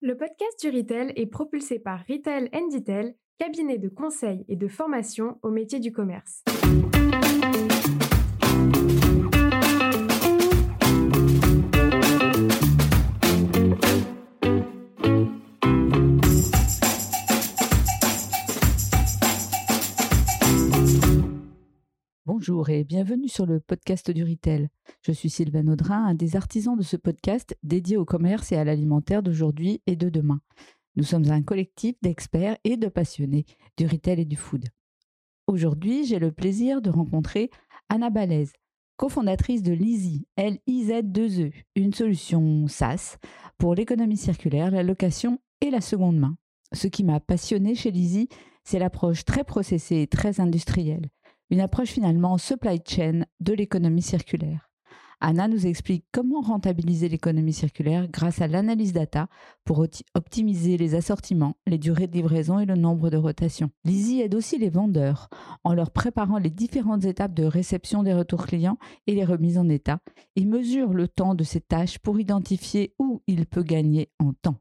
Le podcast du Retail est propulsé par Retail Detail, cabinet de conseil et de formation au métier du commerce. Bonjour et bienvenue sur le podcast du Retail. Je suis Sylvain Audrin, un des artisans de ce podcast dédié au commerce et à l'alimentaire d'aujourd'hui et de demain. Nous sommes un collectif d'experts et de passionnés du retail et du food. Aujourd'hui, j'ai le plaisir de rencontrer Anna Balaise, cofondatrice de Lizy, L-I-Z-2-E, une solution SaaS pour l'économie circulaire, la location et la seconde main. Ce qui m'a passionné chez Lizy, c'est l'approche très processée et très industrielle une approche finalement supply chain de l'économie circulaire. Anna nous explique comment rentabiliser l'économie circulaire grâce à l'analyse data pour optimiser les assortiments, les durées de livraison et le nombre de rotations. Lizzie aide aussi les vendeurs en leur préparant les différentes étapes de réception des retours clients et les remises en état et mesure le temps de ces tâches pour identifier où il peut gagner en temps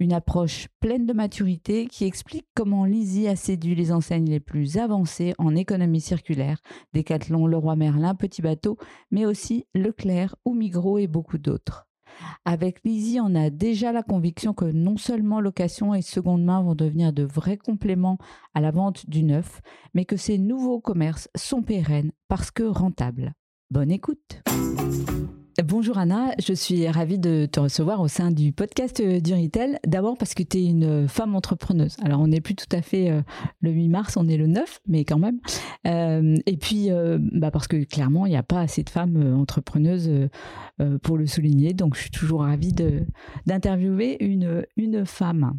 une approche pleine de maturité qui explique comment Lizzie a séduit les enseignes les plus avancées en économie circulaire, Decathlon, Leroy Merlin, Petit Bateau, mais aussi Leclerc ou Migros et beaucoup d'autres. Avec Lizzie, on a déjà la conviction que non seulement location et seconde main vont devenir de vrais compléments à la vente du neuf, mais que ces nouveaux commerces sont pérennes parce que rentables. Bonne écoute! Bonjour Anna, je suis ravie de te recevoir au sein du podcast euh, du Retail. D'abord parce que tu es une femme entrepreneuse. Alors on n'est plus tout à fait euh, le 8 mars, on est le 9, mais quand même. Euh, et puis bah parce que clairement, il n'y a pas assez de femmes entrepreneuses pour le souligner. Donc je suis toujours ravie d'interviewer une, une femme.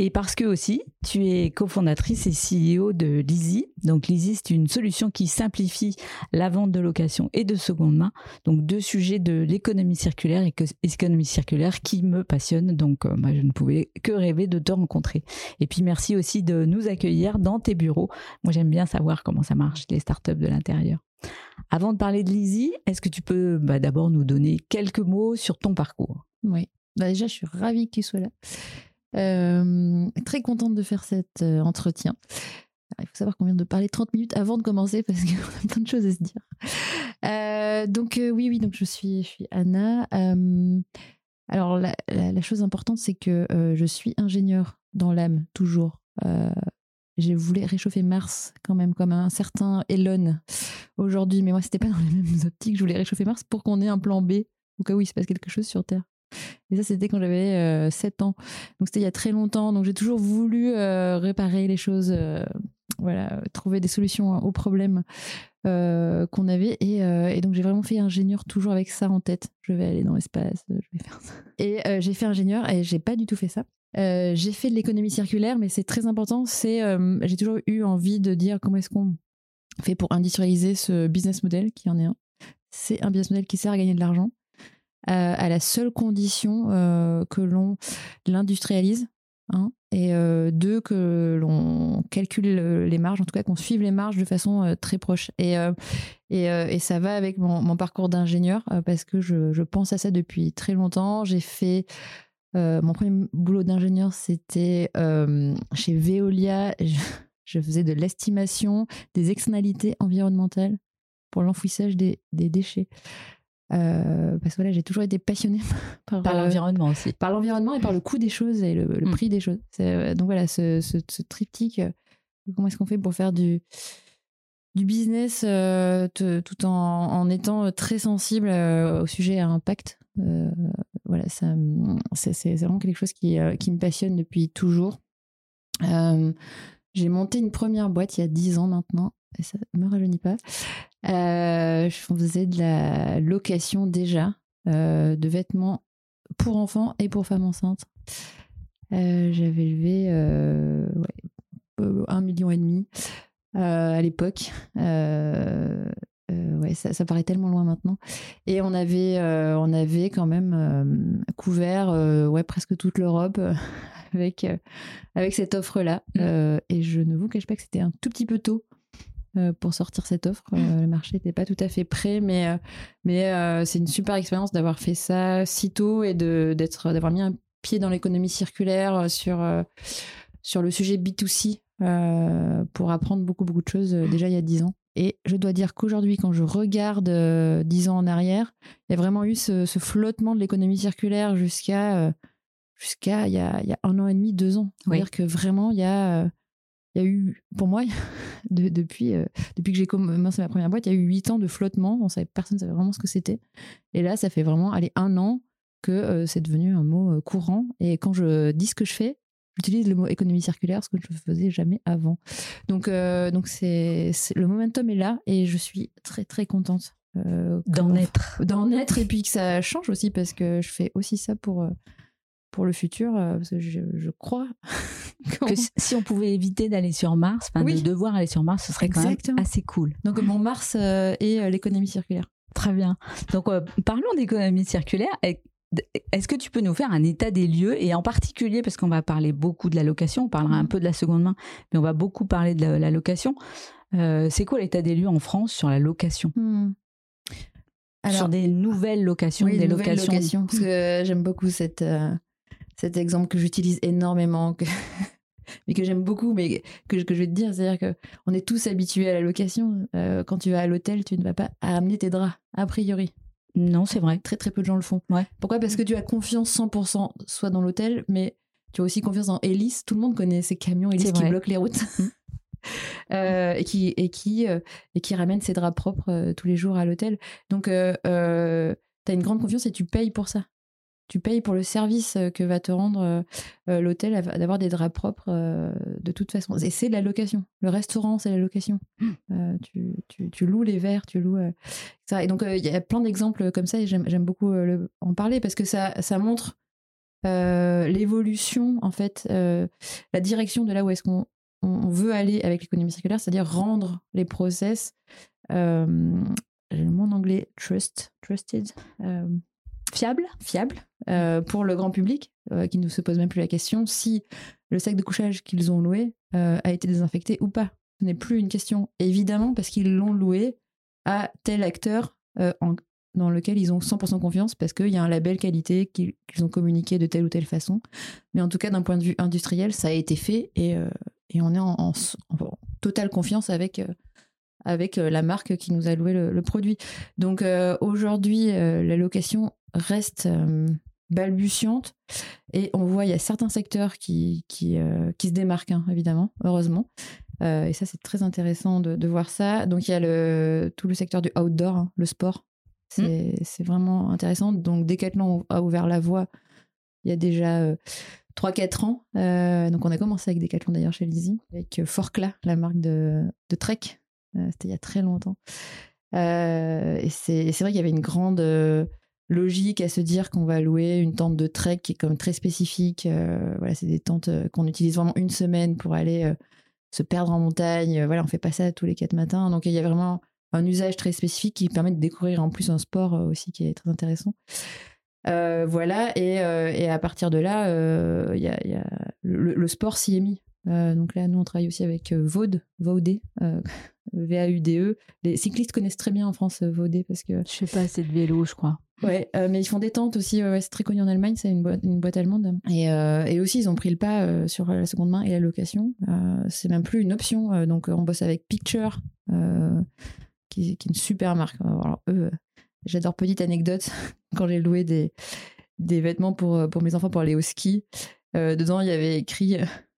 Et parce que aussi, tu es cofondatrice et CEO de Lizzy. Donc Lizzy, c'est une solution qui simplifie la vente de location et de seconde main. Donc deux sujets de l'économie circulaire et que l'économie circulaire qui me passionne. Donc euh, je ne pouvais que rêver de te rencontrer. Et puis merci aussi de nous accueillir dans tes bureaux. Moi j'aime bien savoir comment ça marche les startups de l'intérieur. Avant de parler de Lizzy, est-ce que tu peux bah, d'abord nous donner quelques mots sur ton parcours? Oui. Bah, déjà, je suis ravie que tu sois là. Très contente de faire cet entretien. il faut savoir qu'on vient de parler 30 minutes avant de commencer parce qu'on a plein de choses à se dire. Donc oui, oui, donc je suis, je suis Anna. alors la, chose importante, c'est que je suis ingénieure dans l'âme, toujours. je voulais réchauffer Mars quand même, comme un certain Elon aujourd'hui, mais moi, c'était pas dans les mêmes optiques. Je voulais réchauffer Mars pour qu'on ait un plan B au cas où il se passe quelque chose sur Terre. Et ça, c'était quand j'avais 7 euh, ans. Donc, c'était il y a très longtemps. Donc, j'ai toujours voulu euh, réparer les choses, euh, voilà, trouver des solutions aux problèmes qu'on avait. Et, donc, j'ai vraiment fait ingénieur toujours avec ça en tête. Je vais aller dans l'espace. Et j'ai fait ingénieur et j'ai pas du tout fait ça. j'ai fait de l'économie circulaire, mais c'est très important. C'est, j'ai toujours eu envie de dire comment est-ce qu'on fait pour industrialiser ce business model qui en est un. C'est un business model qui sert à gagner de l'argent à la seule condition euh, que l'on l'industrialise. Hein, et euh, deux, que l'on calcule les marges, en tout cas qu'on suive les marges de façon euh, très proche. Et, et, ça va avec mon, parcours d'ingénieur parce que je, pense à ça depuis très longtemps. J'ai fait mon premier boulot d'ingénieur, c'était chez Veolia. Je, faisais de l'estimation des externalités environnementales pour l'enfouissage des déchets. Euh, parce que voilà, j'ai toujours été passionnée par, par euh, l'environnement aussi. Par l'environnement et par le coût des choses et le, mm. prix des choses. Euh, donc voilà, ce, ce, triptyque, comment est-ce qu'on fait pour faire du, du business tout en, en, étant très sensible au sujet à impact? Voilà, c'est vraiment quelque chose qui, qui, me passionne depuis toujours. j'ai monté une première boîte il y a 10 ans maintenant ça ne me rajeunit pas. Euh, je faisais de la location déjà euh, de vêtements pour enfants et pour femmes enceintes. Euh, j'avais levé un million et demi à l'époque. ouais, ça, ça, paraît tellement loin maintenant. Et on avait, on avait quand même couvert ouais, presque toute l'Europe avec, avec cette offre-là. Mmh. et je ne vous cache pas que c'était un tout petit peu tôt euh, pour sortir cette offre. Euh, le marché n'était pas tout à fait prêt, mais, euh, mais c'est une super expérience d'avoir fait ça si tôt et d'avoir mis un pied dans l'économie circulaire, sur, sur le sujet B2C, pour apprendre beaucoup, beaucoup de choses déjà il y a dix ans. Et je dois dire qu'aujourd'hui, quand je regarde dix ans en arrière, il y a vraiment eu ce, flottement de l'économie circulaire jusqu'à jusqu'à il y a un an et demi, deux ans. C'est-à-dire que vraiment, il y a il y a eu, pour moi, depuis, euh, depuis que j'ai commencé ma première boîte, il y a eu huit ans de flottement. On savait, personne ne savait vraiment ce que c'était. Et là, ça fait vraiment aller un an que euh, c'est devenu un mot euh, courant. Et quand je dis ce que je fais, j'utilise le mot économie circulaire, ce que je ne faisais jamais avant. Donc, donc c'est, le momentum est là et je suis très, très contente. d'en être. D'en être et puis que ça change aussi parce que je fais aussi ça pour pour le futur, parce que je, crois que si on pouvait éviter d'aller sur Mars, enfin de devoir aller sur Mars, ce serait quand même assez cool. Donc mon Mars et l'économie circulaire. Très bien. Donc parlons d'économie circulaire. Est-ce que tu peux nous faire un état des lieux et en particulier parce qu'on va parler beaucoup de la location, on parlera un mmh. peu de la seconde main, mais on va beaucoup parler de la, location. c'est quoi l'état des lieux en France sur la location? Mmh. sur des nouvelles locations, des locations. parce que j'aime beaucoup cette, cet exemple que j'utilise énormément, que mais que j'aime beaucoup, mais que, que, je vais te dire, c'est-à-dire qu'on est tous habitués à la location. Euh, quand tu vas à l'hôtel, tu ne vas pas amener tes draps, a priori. Non, c'est vrai. Très très peu de gens le font. Ouais. Pourquoi? Parce que tu as confiance 100% soit dans l'hôtel, mais tu as aussi confiance dans Hélice. Tout le monde connaît ces camions Hélice qui bloquent les routes. euh, et qui et qui euh, et qui ramènent ses draps propres tous les jours à l'hôtel. Donc tu as une grande confiance et tu payes pour ça tu payes pour le service euh, que va te rendre euh, euh, l'hôtel d'avoir des draps propres de toute façon. Et c'est la location. Le restaurant, c'est la location. Mmh. tu, loues les verres, tu loues ça. Et donc, il y a plein d'exemples comme ça et j'aime beaucoup en parler parce que ça, ça montre l'évolution, en fait, la direction de là où est-ce qu'on on veut aller avec l'économie circulaire, c'est-à-dire rendre les process, j'ai le mot en anglais, trust, trusted, fiable, fiable euh, pour le grand public, euh, qui ne se pose même plus la question si le sac de couchage qu'ils ont loué euh, a été désinfecté ou pas. Ce n'est plus une question, évidemment, parce qu'ils l'ont loué à tel acteur dans lequel ils ont 100% confiance, parce qu'il y a un label qualité qu'ils ont communiqué de telle ou telle façon. Mais en tout cas, d'un point de vue industriel, ça a été fait et, on est en, totale confiance avec avec la marque qui nous a loué le, produit. Donc aujourd'hui, la location reste euh, balbutiante et on voit il y a certains secteurs qui, qui, euh, qui se démarquent, hein, évidemment, heureusement. Euh, et ça, c'est très intéressant de, de, voir ça. Donc, il y a le, tout le secteur du outdoor, hein, le sport. Mmh. C'est vraiment intéressant. Donc, Decathlon a ouvert la voie il y a déjà 3-4 ans. donc, on a commencé avec Decathlon d'ailleurs chez Lizzie, avec Forcla, la marque de, de Trek. C'était il y a très longtemps. et c'est vrai qu'il y avait une grande logique à se dire qu'on va louer une tente de trek qui est comme très spécifique. Euh, voilà, c'est des tentes euh, qu'on utilise vraiment une semaine pour aller euh, se perdre en montagne. Voilà, on fait pas ça tous les quatre matins. Donc il y a vraiment un usage très spécifique qui permet de découvrir en plus un sport aussi qui est très intéressant. voilà, et, à partir de là, y a, le, sport s'y est mis. Donc là, nous, on travaille aussi avec Vaud, Vaudé, V-A-U-D-E. Les cyclistes connaissent très bien en France Vaudé parce que... Je fais pas assez de vélo, je crois. Ouais, euh, mais ils font des tentes aussi. c'est très connu en Allemagne, c'est une boîte, une boîte allemande. Et, euh, et, aussi, ils ont pris le pas euh, sur la seconde main et la location. c'est même plus une option. donc, on bosse avec Picture, qui, qui, est une super marque. Alors, eux, j'adore petite anecdote. Quand j'ai loué des, des vêtements pour, pour mes enfants pour aller au ski, dedans, il y avait écrit.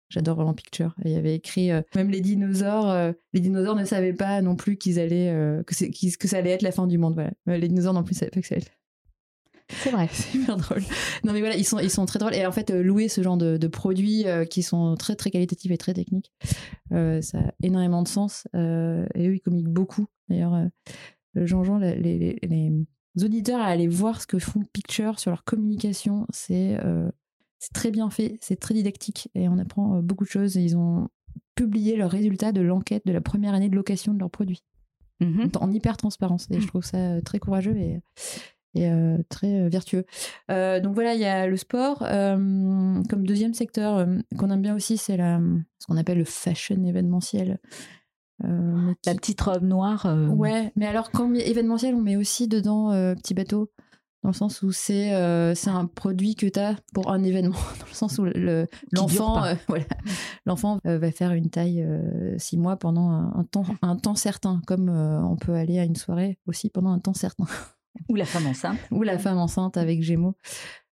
J'adore vraiment Picture. Il y avait écrit même les dinosaures. les dinosaures ne savaient pas non plus qu'ils allaient que, que ça allait être la fin du monde. Voilà. Les dinosaures non plus ne savaient pas que ça allait être c'est vrai. c'est super drôle. Non, mais voilà, ils sont, ils sont très drôles. Et en fait, euh, louer ce genre de, de produits euh, qui sont très, très qualitatifs et très techniques, euh, ça a énormément de sens. et eux, ils communiquent beaucoup. D'ailleurs, Jean-Jean, les, les, les, auditeurs à aller voir ce que font Picture sur leur communication, c'est c'est très bien fait, c'est très didactique et on apprend beaucoup de choses. Et ils ont publié leurs résultats de l'enquête de la première année de location de leurs produits. Mm-hmm. En hyper transparence. Et je trouve ça très courageux et, et euh, très euh, vertueux. Euh, donc voilà, il y a le sport. comme deuxième secteur qu'on aime bien aussi, c'est ce qu'on appelle le fashion événementiel. la petite robe noire. Ouais, mais alors quand événementiel, on met aussi dedans petit bateau. Dans le sens où c'est euh, c'est un produit que tu as pour un événement, dans le sens où le- l'enfant euh, voilà, l'enfant euh, va faire une taille euh, six mois pendant un, un temps, un temps certain, comme on peut aller à une soirée aussi pendant un temps certain. Ou la femme enceinte. Ou la femme enceinte avec Gémeaux.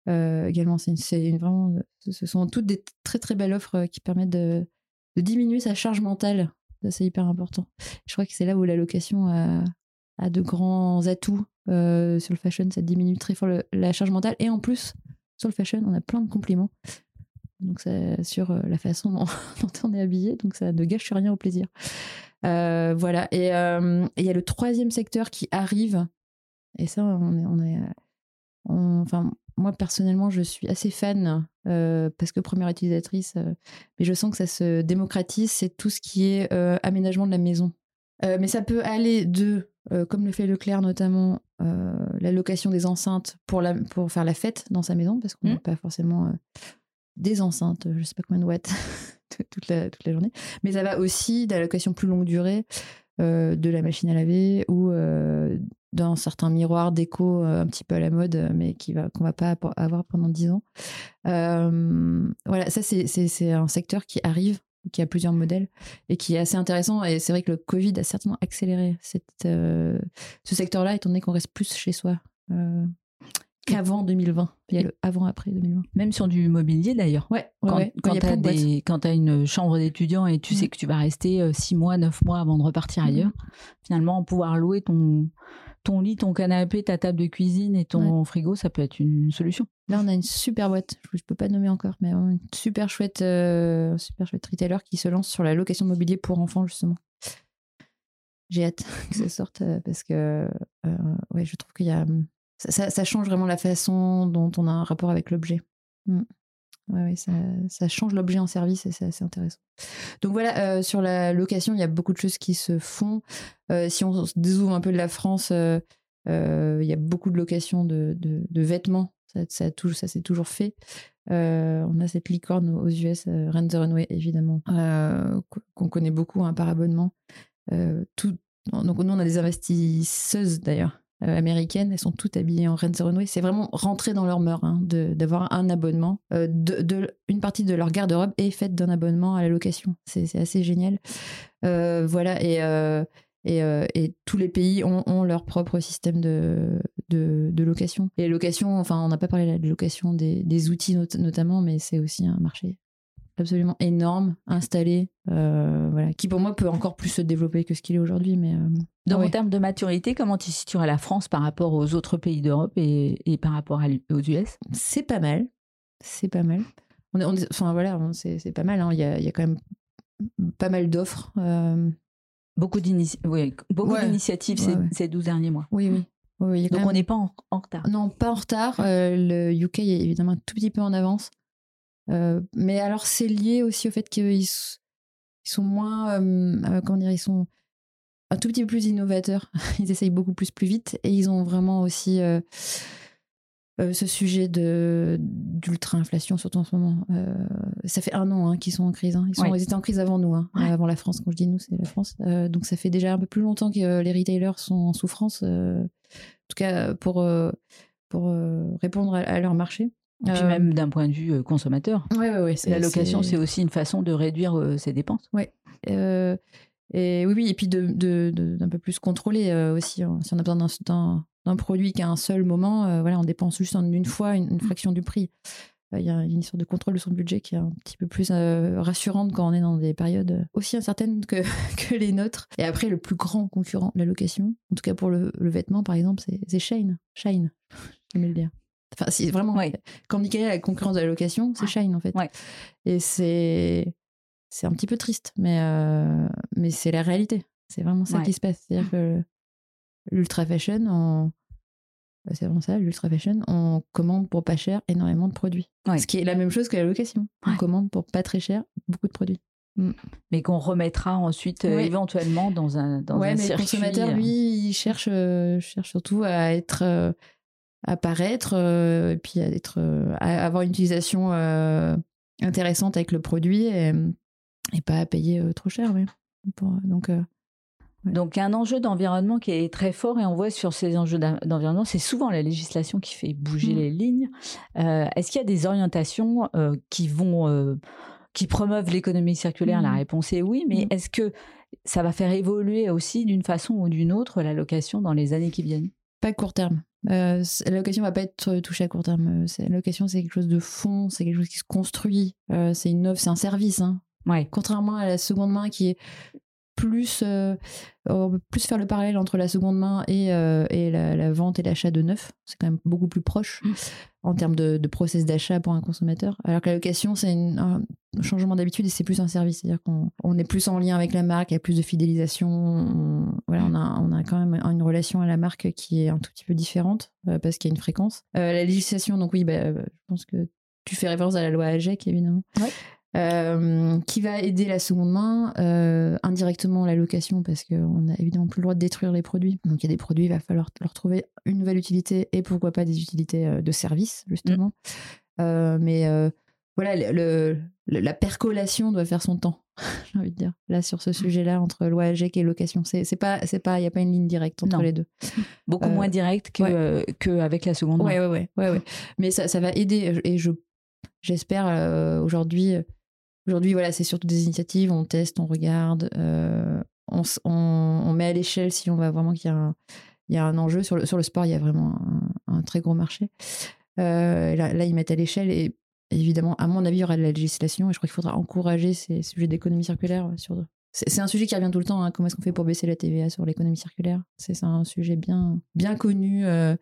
Également, c'est vraiment, ce sont toutes des très très belles offres qui permettent de, de diminuer sa charge mentale. Ça, c'est hyper important. Je crois que c'est là où la location a, a de grands atouts euh, sur le fashion. Ça diminue très fort la charge mentale. Et en plus, sur le fashion, on a plein de compliments. Donc, sur euh, la façon dont, on est habillé. Donc, ça ne gâche rien au plaisir. Euh, voilà. Et il y a le troisième secteur qui arrive. Et ça, on est, enfin, moi personnellement, je suis assez fan parce que première utilisatrice, mais je sens que ça se démocratise. C'est tout ce qui est aménagement de la maison. Euh, mais ça peut aller de, euh, comme le fait Leclerc notamment, euh, la location des enceintes pour, la, pour faire la fête dans sa maison, parce qu'on n'a Mhm. pas forcément euh, des enceintes, je sais pas combien de watts toute, la, toute la journée. Mais ça va aussi de la location plus longue durée, de la machine à laver ou d'un certain miroir déco un petit peu à la mode, mais qui va qu'on va pas avoir pendant 10 ans. Voilà, ça c'est- c'est c'est un secteur qui arrive, qui a plusieurs modèles et qui est assez intéressant. Et c'est vrai que le Covid a certainement accéléré euh, ce secteur-là, étant donné qu'on reste plus chez soi euh, qu'avant 2020. Il y a le avant-après 2020. Même sur du mobilier d'ailleurs. Ouais, ouais, Quand, ouais. quand tu as, quand une chambre d'étudiant et tu Mhm. sais que tu vas rester 6 mois, 9 mois avant de repartir Mhm. ailleurs, finalement, pouvoir louer ton, ton lit, ton canapé, ta table de cuisine et ton frigo, ça peut être une solution. Là, on a une super boîte, je ne peux pas nommer encore, mais une super chouette, euh, super chouette retailer qui se lance sur la location de mobilier pour enfants, justement. J'ai hâte que ça sorte euh, parce que euh, ouais, je trouve qu'il y a. Ça, change vraiment la façon dont on a un rapport avec l'objet. Mm. Ouais, ça, change l'objet en service et c'est assez intéressant. Donc voilà, euh, sur la location, il y a beaucoup de choses qui se font. Euh, si on se dézoome un peu de la France, euh, il y a beaucoup de locations de, vêtements. Ça, s'est toujours fait. On a cette licorne aux US, Rent the Runway, évidemment, qu- qu'on connaît beaucoup hein, par abonnement. Tout, donc nous, on a des investisseuses d'ailleurs américaines, elles sont toutes habillées en the Runway. C'est vraiment rentré dans leur mœurs hein, d'avoir un abonnement. Euh, de, de- une partie de leur garde-robe est faite d'un abonnement à la location. C'est assez génial. Euh, voilà, et, euh, et, euh, et tous les pays ont, ont leur propre système de, de, location. Et les locations, enfin, on n'a pas parlé de la location des, des outils not- notamment, mais c'est aussi un marché absolument énorme, installé, euh, voilà, qui pour moi peut encore plus se développer que ce qu'il est aujourd'hui. Mais euh, Donc ouais. en termes de maturité, comment tu situerais la France par rapport aux autres pays d'Europe et, et par rapport à aux US c'est pas mal, c'est pas mal. On est, on est- enfin voilà, c'est c'est pas mal. hein. Il y, a, il y a quand même pas mal d'offres. euh, Beaucoup d'inici- oui, beaucoup Ouais. d'initiatives ces, ouais. ces 12 derniers mois. oui, oui. Donc on n'est pas en, en retard. Non, pas en retard. Euh, le UK est évidemment un tout petit peu en avance. Euh, mais alors, c'est lié aussi au fait qu'ils sont moins. euh, comment dire Ils sont un tout petit peu plus innovateurs. Ils essayent beaucoup plus, plus vite. Et ils ont vraiment aussi euh, euh, ce sujet de d'ultra-inflation, surtout en ce moment. Euh, ça fait un an hein, qu'ils sont en crise. hein. Ils, sont, Ouais. ils étaient en crise avant nous, hein, Ouais. avant la France. Quand je dis nous, c'est la France. Donc, ça fait déjà un peu plus longtemps que les retailers sont en souffrance. en tout cas, pour, pour répondre à, à leur marché. Et puis Euh, même d'un point de vue euh, consommateur. Ouais, ouais. c'est- La location, c'est aussi une façon de réduire euh, ses dépenses. Euh, et oui, oui, et puis de, de- de- d'un peu plus contrôler euh, aussi. hein. Si on a besoin d'un, d'un, d'un produit qu'à un seul moment, euh, voilà, on dépense juste en une fois une, une fraction du prix. Euh, Il y a une histoire de contrôle de son budget qui est un petit peu plus rassurante quand on est dans des périodes aussi incertaines que, que les nôtres. Et après, le plus grand concurrent de la location, en tout cas pour le, le vêtement par exemple, c'est, c'est Shine. Shine, j'aime le dire. Enfin, c'est vraiment. Ouais. Quand Michael a la concurrence de la location, c'est. Shine en fait. Ouais. Et c'est c'est un petit peu triste, mais, euh, mais c'est la réalité. C'est vraiment ça Ouais. qui se passe. C'est-à-dire que l'ultra fashion, on... bah, c'est vraiment ça, l'ultra fashion, on commande pour pas cher énormément de produits. Ce qui est la même chose que la location. On commande pour pas très cher beaucoup de produits. Mais qu'on remettra ensuite euh, éventuellement dans un, dans un mais circuit. le consommateur, euh, lui, il cherche, euh, cherche surtout à être, euh, à paraître, euh, et puis à être, euh, à avoir une utilisation euh, intéressante avec le produit et, et pas à payer euh, trop cher, oui. Pour- donc, Donc, un enjeu d'environnement qui est très fort et on voit sur ces enjeux d'environnement, c'est souvent la législation qui fait bouger mm. les lignes. Est-ce qu'il y a des orientations qui vont, qui promeuvent l'économie circulaire? La mm. réponse est oui, mais mm. est-ce que ça va faire évoluer aussi d'une façon ou d'une autre la location dans les années qui viennent? Pas court terme. La location va pas être touchée à court terme. La location, c'est quelque chose de fond, c'est quelque chose qui se construit. c'est une offre, c'est un service. Hein. Ouais. Contrairement à la seconde main qui est plus, euh, plus faire le parallèle entre la seconde main et, euh, et la, vente et l'achat de neuf. C'est quand même beaucoup plus proche mmh. en termes de, de process d'achat pour un consommateur. Alors que la location, c'est un changement d'habitude et c'est plus un service. C'est-à-dire qu'on on est plus en lien avec la marque, il y a plus de fidélisation. On, voilà, on, a, on a quand même une relation à la marque qui est un tout petit peu différente euh, parce qu'il y a une fréquence. la législation, donc oui, bah, je pense que tu fais référence à la loi AGEC, évidemment. Ouais. Euh, qui va aider la seconde main, euh, indirectement la location, parce qu'on n'a évidemment plus le droit de détruire les produits. Donc il y a des produits, il va falloir leur trouver une nouvelle utilité et pourquoi pas des utilités euh, de service, justement. Mm. mais voilà, le, la percolation doit faire son temps, j'ai envie de dire, là, sur ce mm. sujet-là, entre loi AGEC et location. C'est pas, c'est pas, il n'y a pas une ligne directe entre les deux. Beaucoup moins directe que, que avec la seconde main. Ouais, ouais, ouais, ouais, ouais. Mais ça, ça va aider, et je, j'espère aujourd'hui Aujourd'hui, voilà, c'est surtout des initiatives, on teste, on regarde, euh, on, met à l'échelle si on va vraiment qu'il y, a un, enjeu. Sur le, sport, il y a vraiment un, très gros marché. Euh, là, ils mettent à l'échelle et évidemment, à mon avis, il y aura de la législation et je crois qu'il faudra encourager ces sujets d'économie circulaire c'est un sujet qui revient tout le temps. Hein. Comment est-ce qu'on fait pour baisser la TVA sur l'économie circulaire? C'est un sujet bien, bien connu euh,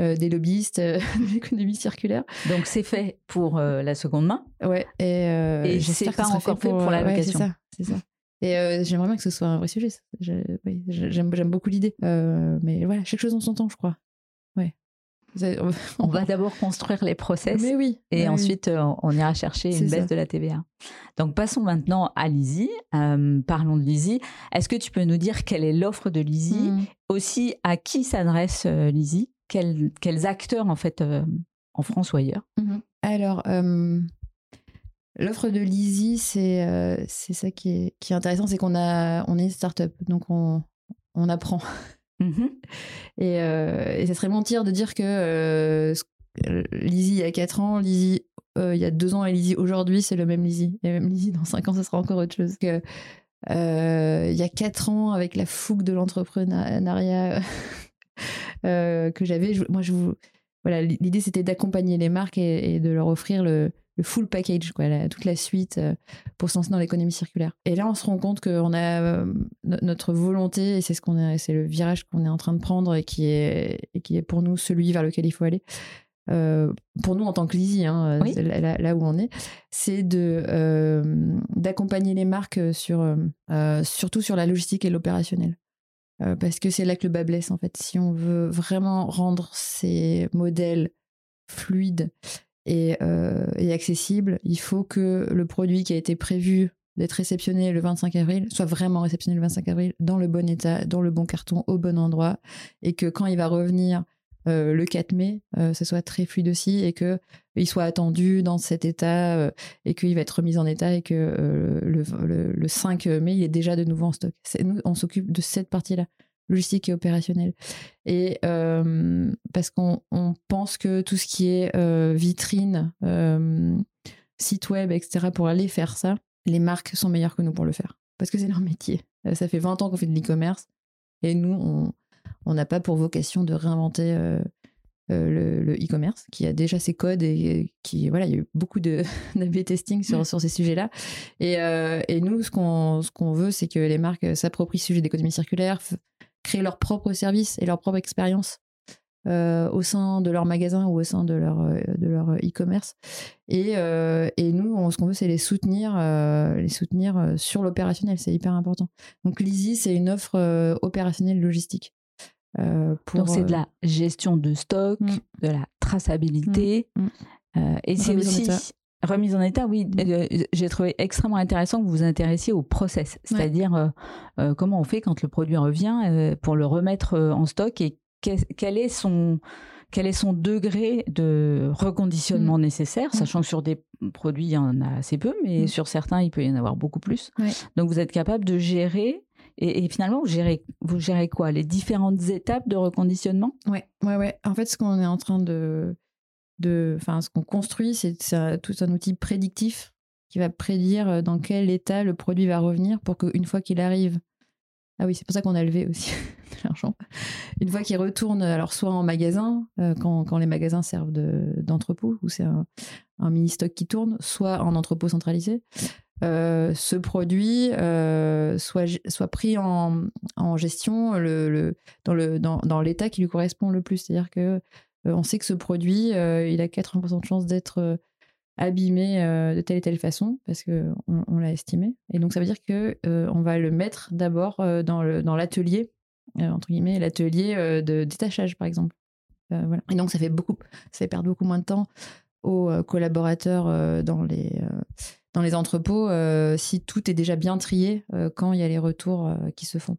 euh, des lobbyistes euh, de l'économie circulaire. Donc c'est fait pour la seconde main. Ouais. Et, et c'est pas encore fait pour, la location. c'est ça. Et j'aimerais bien que ce soit un vrai sujet. J'aime beaucoup l'idée. mais voilà, chaque chose en son temps, je crois. Ouais. On va d'abord construire les process Mais oui, et ensuite euh, on ira chercher une baisse de la TVA. Donc passons maintenant à Lizzie. Euh, parlons de Lizzie. Est-ce que tu peux nous dire quelle est l'offre de Lizzie hmm. Aussi, à qui s'adresse euh, Lizzie quels, acteurs en fait en France ou ailleurs mhm. Alors, l'offre de Lizzie, c'est c'est ça qui est, qui est intéressant, c'est qu'on a on est une start-up, donc on, on apprend. Mhm. Euh, et, ça serait mentir de dire que euh, Lizzie il y a 4 ans, Lizzie euh, il y a 2 ans et Lizzie aujourd'hui, c'est le même Lizzie. Et même Lizzie dans 5 ans, ça sera encore autre chose. Que, il y a 4 ans, avec la fougue de l'entrepreneuriat que j'avais, moi je vous. Voilà, l'idée c'était d'accompagner les marques et, de leur offrir le, le full package, quoi, toute la suite euh, pour se lancer dans l'économie circulaire. Et là, on se rend compte qu'on a euh, notre volonté, et c'est ce qu'on est, c'est le virage qu'on est en train de prendre et qui est, et qui est pour nous celui vers lequel il faut aller. Euh, pour nous en tant que Lizzie, hein, là, où on est, c'est de d'accompagner les marques sur surtout sur la logistique et l'opérationnel. Parce que c'est là que le bas blesse en fait. Si on veut vraiment rendre ces modèles fluides euh, et, accessible, il faut que le produit qui a été prévu d'être réceptionné le 25 avril soit vraiment réceptionné le 25 avril dans le bon état, dans le bon carton, au bon endroit, et que quand il va revenir euh, le 4 mai, euh, ça soit très fluide aussi, et que il soit attendu dans cet état, et qu'il va être remis en état, et que le, le, 5 mai, il est déjà de nouveau en stock. Nous, on s'occupe de cette partie-là logistique et opérationnelle. Et euh, parce qu'on pense que tout ce qui est euh, vitrine, euh, site web, etc., pour aller faire ça, les marques sont meilleures que nous pour le faire. Parce que c'est leur métier. Ça fait 20 ans qu'on fait de l'e-commerce. Et nous, on n'a pas pour vocation de réinventer le e-commerce, qui a déjà ses codes et, qui, voilà, il y a eu beaucoup de b testing sur, sur ces sujets-là. Et, et, nous, ce qu'on ce qu'on veut, c'est que les marques s'approprient ce sujet d'économie circulaire, créer leur propre service et leur propre expérience euh, au sein de leur magasin ou au sein de leur euh, de leur euh, e-commerce. Et, et nous ce qu'on veut c'est les soutenir les soutenir sur l'opérationnel. C'est hyper important. Donc Lizzie c'est une offre opérationnelle logistique pour, donc c'est de la gestion de stock mm. de la traçabilité mm. Mm. et c'est aussi Remise en état, oui. Euh, j'ai trouvé extrêmement intéressant que vous vous intéressiez au process, c'est-à-dire euh, euh, comment on fait quand le produit revient pour le remettre en stock et quel est son quel est son degré de reconditionnement nécessaire, sachant que sur des produits, il y en a assez peu, mais sur certains, il peut y en avoir beaucoup plus. Donc, vous êtes capable de gérer Et, finalement, vous gérez, vous gérez quoi? Les différentes étapes de reconditionnement? Ouais, ouais, ouais. En fait, ce qu'on est en train de, de, ce qu'on construit, c'est tout un outil prédictif qui va prédire euh, dans quel état le produit va revenir pour qu'une fois qu'il arrive, ah oui, c'est pour ça qu'on a levé aussi de l'argent. Une fois qu'il retourne, alors soit en magasin, euh, quand, quand, les magasins servent d'entrepôt, ou c'est un, un mini-stock qui tourne, soit en entrepôt centralisé, euh, ce produit euh, soit, soit pris en, en gestion le, le, dans, le, dans, dans l'état qui lui correspond le plus. C'est-à-dire que euh, on sait que ce produit, il a 80% de chances d'être abîmé de telle et telle façon parce que on, l'a estimé. Et donc ça veut dire que on va le mettre d'abord dans, le, dans l'atelier, entre guillemets, l'atelier de détachage par exemple. voilà. Et donc ça fait beaucoup, ça fait perdre beaucoup moins de temps aux collaborateurs dans les dans les entrepôts euh, si tout est déjà bien trié euh, quand il y a les retours euh, qui se font.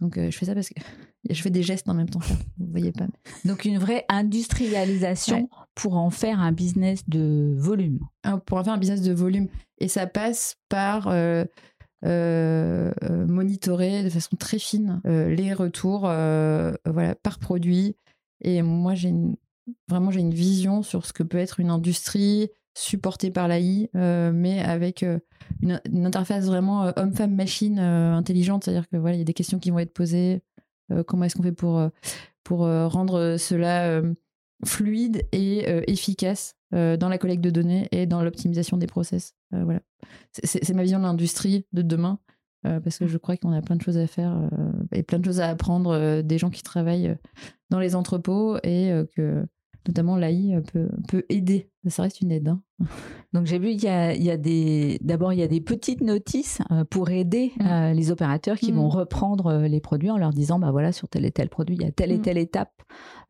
Donc je fais ça parce que je fais des gestes en même temps. Vous voyez pas. Donc une vraie industrialisation pour en faire un business de volume. Pour en faire un business de volume. Et ça passe par monitorer de façon très fine les retours voilà, par produit. Et moi, j'ai vraiment j'ai une vision sur ce que peut être une industrie, supporté par l'AI, euh, mais avec euh, une, interface vraiment euh, homme-femme-machine intelligente. C'est-à-dire que voilà, il y a des questions qui vont être posées. comment est-ce qu'on fait pour, pour rendre cela fluide et efficace dans la collecte de données et dans l'optimisation des process. voilà. C'est ma vision de l'industrie de demain. parce que je crois qu'on a plein de choses à faire et plein de choses à apprendre des gens qui travaillent dans les entrepôts et que notamment l'AI peut, peut aider. Ça reste une aide. Hein. Donc j'ai vu, il y a, il y a des, d'abord il y a des petites notices euh, pour aider mm. euh, les opérateurs qui vont mm. reprendre euh, les produits en leur disant, bah voilà, sur tel et tel produit, il y a telle et mm. telle étape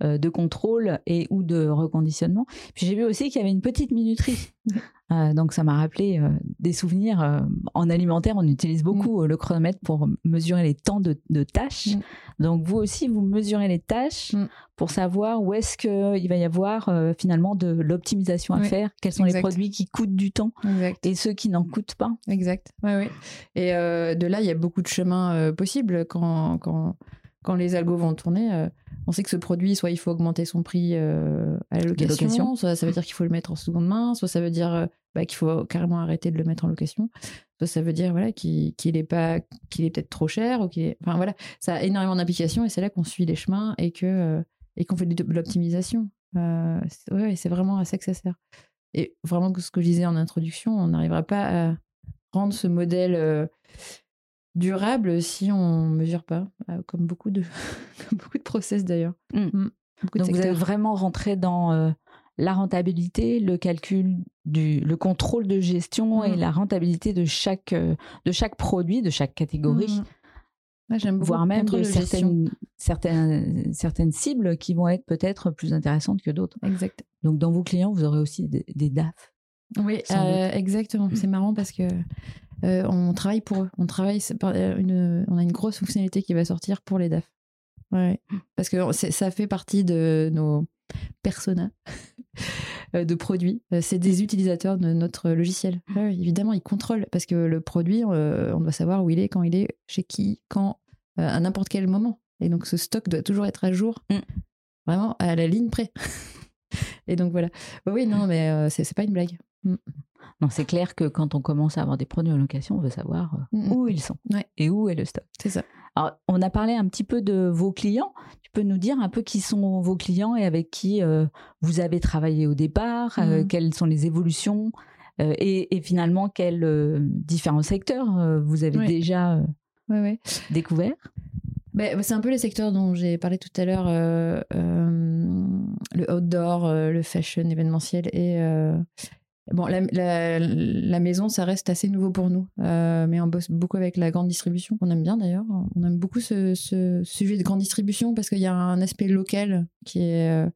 de contrôle et ou de reconditionnement. Puis j'ai vu aussi qu'il y avait une petite minuterie. donc ça m'a rappelé des souvenirs. en alimentaire, on utilise beaucoup le chronomètre pour mesurer les temps de, de tâches. Donc vous aussi, vous mesurez les tâches pour savoir où est-ce qu'il va y avoir finalement de l'optimisation à faire, quels sont les produits qui coûtent du temps et ceux qui n'en coûtent pas. Exact. Ouais, ouais. Et euh, de là, il y a beaucoup de chemins euh, possibles quand, quand, quand les algos vont tourner. Euh, on sait que ce produit, soit il faut augmenter son prix à la location, soit ça veut dire qu'il faut le mettre en seconde main, soit ça veut dire bah, qu'il faut carrément arrêter de le mettre en location, soit ça veut dire voilà, qu'il est, pas, qu'il est peut-être trop cher. Ou qu'il Enfin voilà, ça a énormément d'implications et c'est là qu'on suit les chemins et que et qu'on fait de l'optimisation. Ouais, c'est vraiment à ça que ça sert. Et vraiment, ce que je disais en introduction, on n'arrivera pas à rendre ce modèle euh, durable si on ne mesure pas, euh, comme, beaucoup de, beaucoup de process d'ailleurs. Mmh. Mmh. Donc vous êtes vraiment rentré dans euh, la rentabilité, le calcul, du, le contrôle de gestion et mmh. la rentabilité de chaque, de chaque produit, de chaque catégorie. J'aime voire même de certaines, certaines, certaines cibles qui vont être peut-être plus intéressantes que d'autres. Exact. Donc, dans vos clients, vous aurez aussi des, DAF. Oui, euh, exactement. C'est marrant parce que euh, on travaille pour eux. On travaille, euh, une, on a une grosse fonctionnalité qui va sortir pour les DAF. Ouais. Parce que ça fait partie de nos personas de produits. C'est des utilisateurs de notre logiciel. évidemment, ils contrôlent parce que le produit, on doit savoir où il est, quand il est, chez qui, quand, à n'importe quel moment. Et donc, ce stock doit toujours être à jour, mm. vraiment à la ligne près. Et donc voilà. Oui, non, mais euh, c'est pas une blague. Mm. Non, c'est clair que quand on commence à avoir des produits en location, on veut savoir euh, mm, mm. où ils sont et où est le stock. C'est ça. Alors, on a parlé un petit peu de vos clients. Tu peux nous dire un peu qui sont vos clients et avec qui euh, vous avez travaillé au départ, quelles sont les évolutions et, finalement quels différents secteurs vous avez déjà découverts bah, c'est un peu les secteurs dont j'ai parlé tout à l'heure, euh, euh, le outdoor, euh, le fashion événementiel et bon la, la, maison, ça reste assez nouveau pour nous, mais on bosse beaucoup avec la grande distribution, on aime bien d'ailleurs. On aime beaucoup ce, ce, sujet de grande distribution parce qu'il y a un aspect local qui est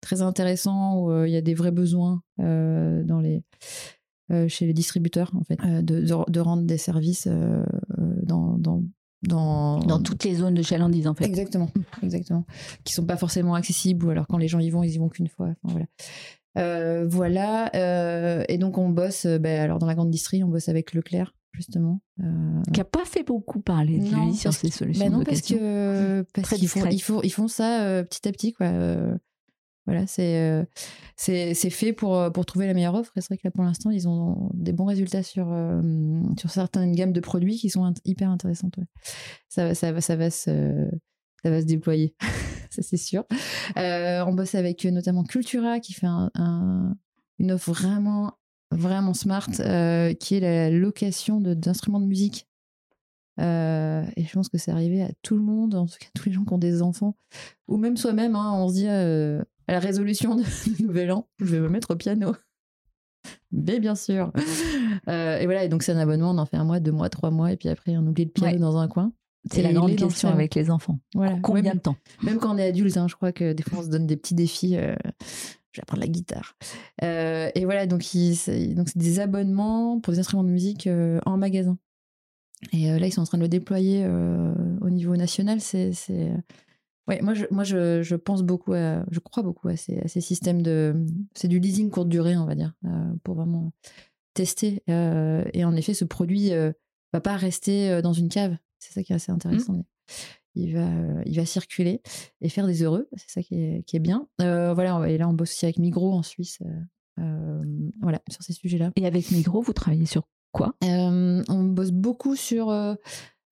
très intéressant où il y a des vrais besoins dans les chez les distributeurs en fait de, de, rendre des services dans, dans dans... dans toutes les zones de chalandise en fait. Exactement, exactement. Qui sont pas forcément accessibles ou alors quand les gens y vont, ils y vont qu'une fois. voilà. Euh, voilà. Euh, et donc on bosse, euh, ben, alors dans la grande distrie, on bosse avec Leclerc justement. Euh, Qui n'a pas fait beaucoup parler de lui sur ses solutions bah non, de parce que qu'ils font, ils font, ils font ça petit à petit, quoi. Voilà, c'est euh, c'est c'est fait pour, euh, pour trouver la meilleure offre. Et c'est vrai que là, pour l'instant, ils ont des bons résultats sur, euh, sur certaines gammes de produits qui sont hyper intéressantes. ouais. Ça, va- ça, ça, va se, ça va se déployer, ça c'est sûr. On bosse avec notamment Cultura qui fait un, un- une offre vraiment, vraiment smart, qui est la location d'instruments de musique. Et je pense que c'est arrivé à tout le monde, en tout cas tous les gens qui ont des enfants, ou même soi-même. hein, on se dit à la résolution de, de Nouvel An, je vais me mettre au piano. Mais bien sûr. Euh, et voilà, et donc c'est un abonnement, on en fait un mois, deux mois, trois mois, et puis après on oublie le piano Ouais. dans un coin. C'est la grande question avec les enfants. Voilà. Combien de temps même quand on est adulte, hein, je crois que des fois on se donne des petits défis. euh, je vais apprendre la guitare. Euh, et voilà, donc c'est des abonnements pour des instruments de musique euh, en magasin. Et là, ils sont en train de le déployer au niveau national. C'est... Ouais, moi, je, moi je, je pense beaucoup, à, je crois beaucoup à ces, à ces systèmes de. C'est du leasing courte durée, on va dire, euh, pour vraiment tester. Euh, et en effet, ce produit euh, va pas rester euh, dans une cave. C'est ça qui est assez intéressant. Il va, il va circuler et faire des heureux. C'est ça qui est, qui est bien. Voilà, et là, on bosse aussi avec Migros en Suisse. voilà, sur ces sujets-là. Et avec Migros, vous travaillez sur quoi? On bosse beaucoup sur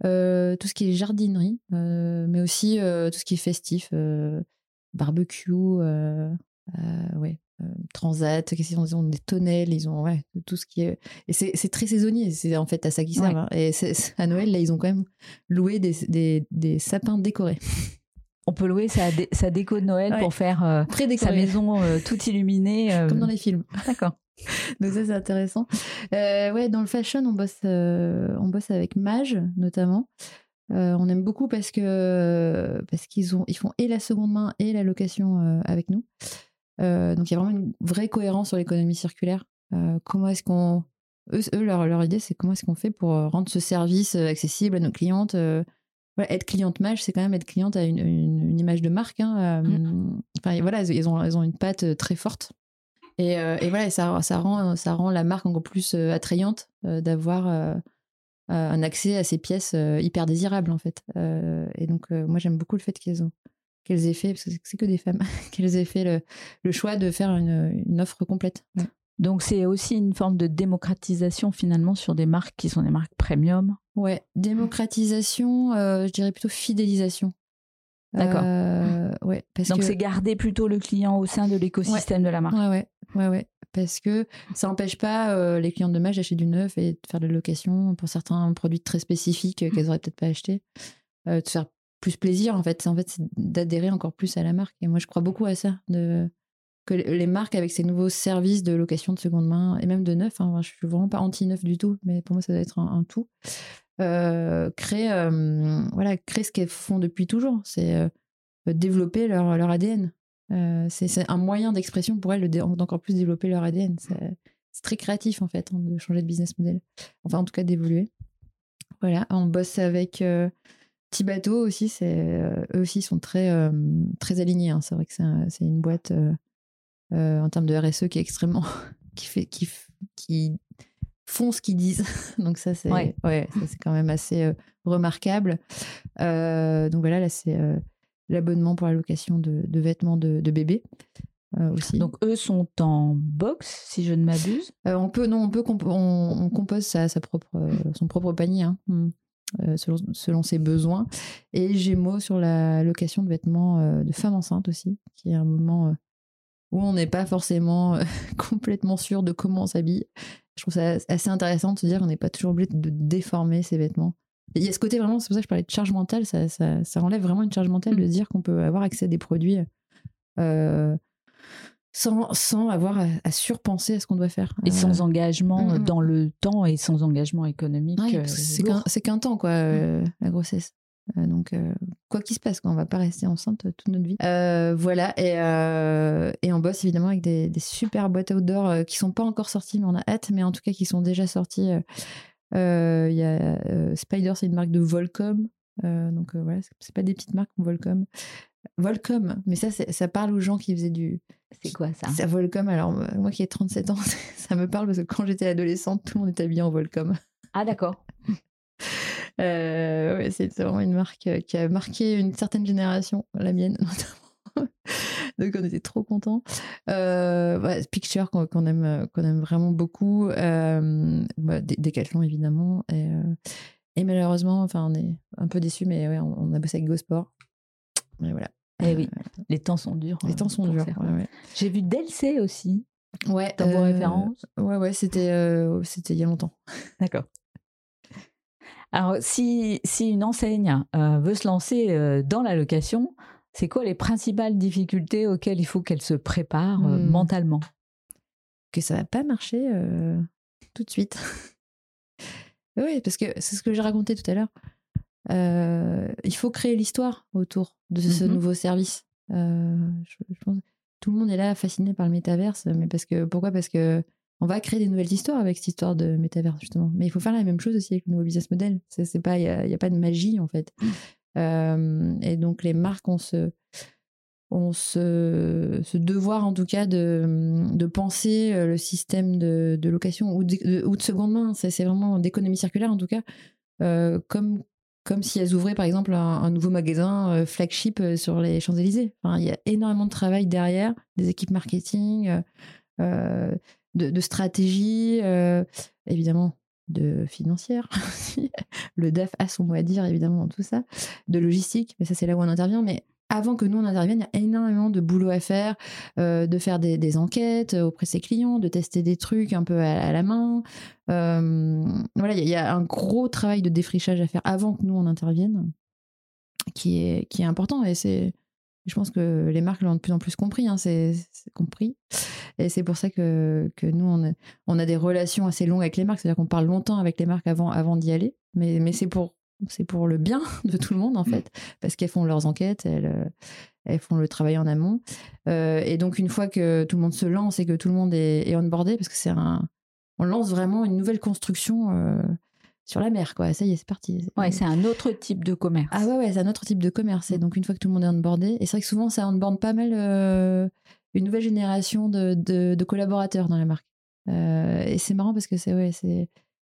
euh, tout ce qui est jardinerie, euh, mais aussi euh, tout ce qui est festif, barbecue, ouais, transat, qu'est-ce qu'ils ont, des tonnelles, ils ont ouais, tout ce qui est. Et c'est très saisonnier, c'est en fait à ça qu'ils servent. Ouais. hein. Et à Noël, là, ils ont quand même loué des, des, des sapins décorés. On peut louer sa, dé- sa déco de Noël Ouais. pour faire sa maison toute illuminée. Comme dans les films. D'accord. Donc ça c'est intéressant. Euh, ouais, dans le fashion, on bosse, euh, on bosse avec Mage notamment. Euh, on aime beaucoup parce que parce qu'ils ont ils font et la seconde main et la location avec nous. Donc il y a vraiment une vraie cohérence sur l'économie circulaire. Comment est-ce qu'on eux, eux, leur, leur idée c'est comment est-ce qu'on fait pour rendre ce service accessible à nos clientes. voilà, être cliente Mage, c'est quand même être cliente à une, une- une image de marque. hein, Enfin voilà, ils ont ils ont une patte très forte. Et, euh, et voilà, et ça, ça, rend, ça rend la marque encore plus euh, attrayante euh, d'avoir un accès à ces pièces hyper désirables, en fait. Et donc, moi, j'aime beaucoup le fait qu'elles ont qu'elles aient fait, parce que c'est- c'est que des femmes, qu'elles aient fait le, le choix de faire une, une offre complète. Ouais. Donc c'est aussi une forme de démocratisation finalement sur des marques qui sont des marques premium. Ouais, démocratisation, euh, je dirais plutôt fidélisation. D'accord. Euh, ouais, parce Donc que... c'est garder plutôt le client au sein de l'écosystème de la marque. Ouais, ouais, ouais, ouais. Parce que ça n'empêche pas euh, les clients de Mage d'acheter du neuf et de faire de la location pour certains produits très spécifiques euh, qu'elles auraient peut-être pas acheté. Euh, de se faire plus plaisir, en fait. C'est en fait c'est d'adhérer encore plus à la marque. Et moi, je crois beaucoup à ça. De... Que les marques, avec ces nouveaux services de location de seconde main et même de neuf, hein, je suis vraiment pas anti-neuf du tout, mais pour moi, ça doit être un, un tout. Euh, créer, euh, voilà, créer ce qu'elles font depuis toujours. C'est euh, développer leur, leur ADN. C'est un moyen d'expression pour elles d'encore plus développer leur ADN. C'est très créatif en fait hein, de changer de business model. Enfin en tout cas d'évoluer. Voilà, on bosse avec Bateau aussi. Eux aussi sont très très alignés. hein. C'est vrai que c'est un- c'est une boîte en termes de RSE qui est extrêmement qui fait qui qui font ce qu'ils disent. donc ça c'est Ouais. ouais, c'est quand même assez euh, remarquable. Euh, donc voilà là c'est euh, l'abonnement pour la location de, de vêtements de, de bébé aussi. Donc eux sont en box, si je ne m'abuse? On peut non, on peut comp- on, on compose sa, sa propre son propre panier hein, hmm, selon, selon ses besoins. Et Gémeaux sur la location de vêtements de femmes enceintes aussi, qui est un moment où on n'est pas forcément complètement sûr de comment on s'habille. Je trouve ça assez intéressant de se dire qu'on n'est pas toujours obligé de déformer ses vêtements. Il y a ce côté vraiment, c'est pour ça que je parlais de charge mentale, ça, ça, ça enlève vraiment une charge mentale de se dire qu'on peut avoir accès à des produits euh, sans, sans avoir à, à surpenser à ce qu'on doit faire. Et Euh, sans engagement mm, mm. dans le temps et sans engagement économique. Ouais, euh, c'est qu'un temps, quoi, euh, la grossesse. Euh, donc, euh, quoi qu'il se passe, quoi, on va pas rester enceinte euh, toute notre vie. Euh, voilà, et, euh, et on bosse évidemment avec des, des super boîtes outdoor qui sont pas encore sorties, mais on a hâte, mais en tout cas qui sont déjà sorties. Il y a Spider, c'est une marque de Volcom. Donc voilà, c'est- pas des petites marques, Volcom. Volcom, mais ça, ça parle aux gens qui faisaient du, C'est quoi ça? Ça Volcom, alors moi qui ai 37 ans, ça me parle parce que quand j'étais adolescente, tout le monde était habillé en Volcom. Ah, d'accord. Euh, ouais, c'est vraiment une marque euh, qui a marqué une certaine génération, la mienne notamment. Donc on était trop contents. Euh, Picture qu'on aime, qu'on aime vraiment beaucoup. Euh, bah, Decathlon évidemment. Et, euh, et malheureusement, enfin on est un peu déçus, mais ouais, on, on a bossé avec GoSport. Mais voilà. Eh oui, les temps sont durs. Les euh, temps sont durs. certains. Ouais, ouais. J'ai vu Delcey aussi, Ouais, vos euh, références. Ouais, ouais, c'était euh, c'était il y a longtemps. D'accord. Alors, si, si une enseigne euh, veut se lancer euh, dans la location, c'est quoi les principales difficultés auxquelles il faut qu'elle se prépare euh, Hmm. mentalement? Que ça va pas marcher tout de suite. oui, parce que c'est ce que j'ai raconté tout à l'heure. Il faut créer l'histoire autour de ce Mhm. nouveau service. Je, je pense tout le monde est là fasciné par le métaverse, mais parce que pourquoi? Parce que on va créer des nouvelles histoires avec cette histoire de métaverse justement. Mais il faut faire la même chose aussi avec le nouveau business model. C'est pas, il y a, pas de magie en fait. Euh, et donc les marques ont ce, ont ce, ce devoir en tout cas de, de penser euh, le système de, de location ou de, de- ou de seconde main. C'est vraiment d'économie circulaire en tout cas, euh, comme, comme si elles ouvraient par exemple un, un nouveau magasin flagship sur les Champs-Élysées. Enfin, il y a énormément de travail derrière, des équipes marketing, euh, de, stratégie, euh, évidemment de financière. Le DAF a son mot à dire évidemment dans tout ça, de logistique, mais ça c'est là où on intervient. Mais avant que nous on intervienne, il y a énormément de boulot à faire, euh, de faire des, des enquêtes auprès de ses clients, de tester des trucs un peu à, la main. Euh, voilà, il y, y a un gros travail de défrichage à faire avant que nous on intervienne, qui est, qui est important. Et c'est, je pense que les marques l'ont de plus en plus compris, hein, c'est compris. Et c'est pour ça que, que nous, on a, des relations assez longues avec les marques, c'est-à-dire qu'on parle longtemps avec les marques avant, d'y aller. Mais, c'est pour, pour le bien de tout le monde, en fait, parce qu'elles font leurs enquêtes, elles, euh, font le travail en amont. Euh, et donc, une fois que tout le monde se lance et que tout le monde est, est onboardé, parce que c'est un. On lance vraiment une nouvelle construction euh, sur la mer, quoi. Ça y est, c'est parti. Ouais, c'est un autre type de commerce. Ah ouais, ouais, c'est un autre type de commerce. Et donc, une fois que tout le monde est onboardé, et c'est vrai que souvent, ça onboard pas mal euh, une nouvelle génération de, de- de collaborateurs dans la marque. Euh, et c'est marrant parce que c'est, ouais, c'est.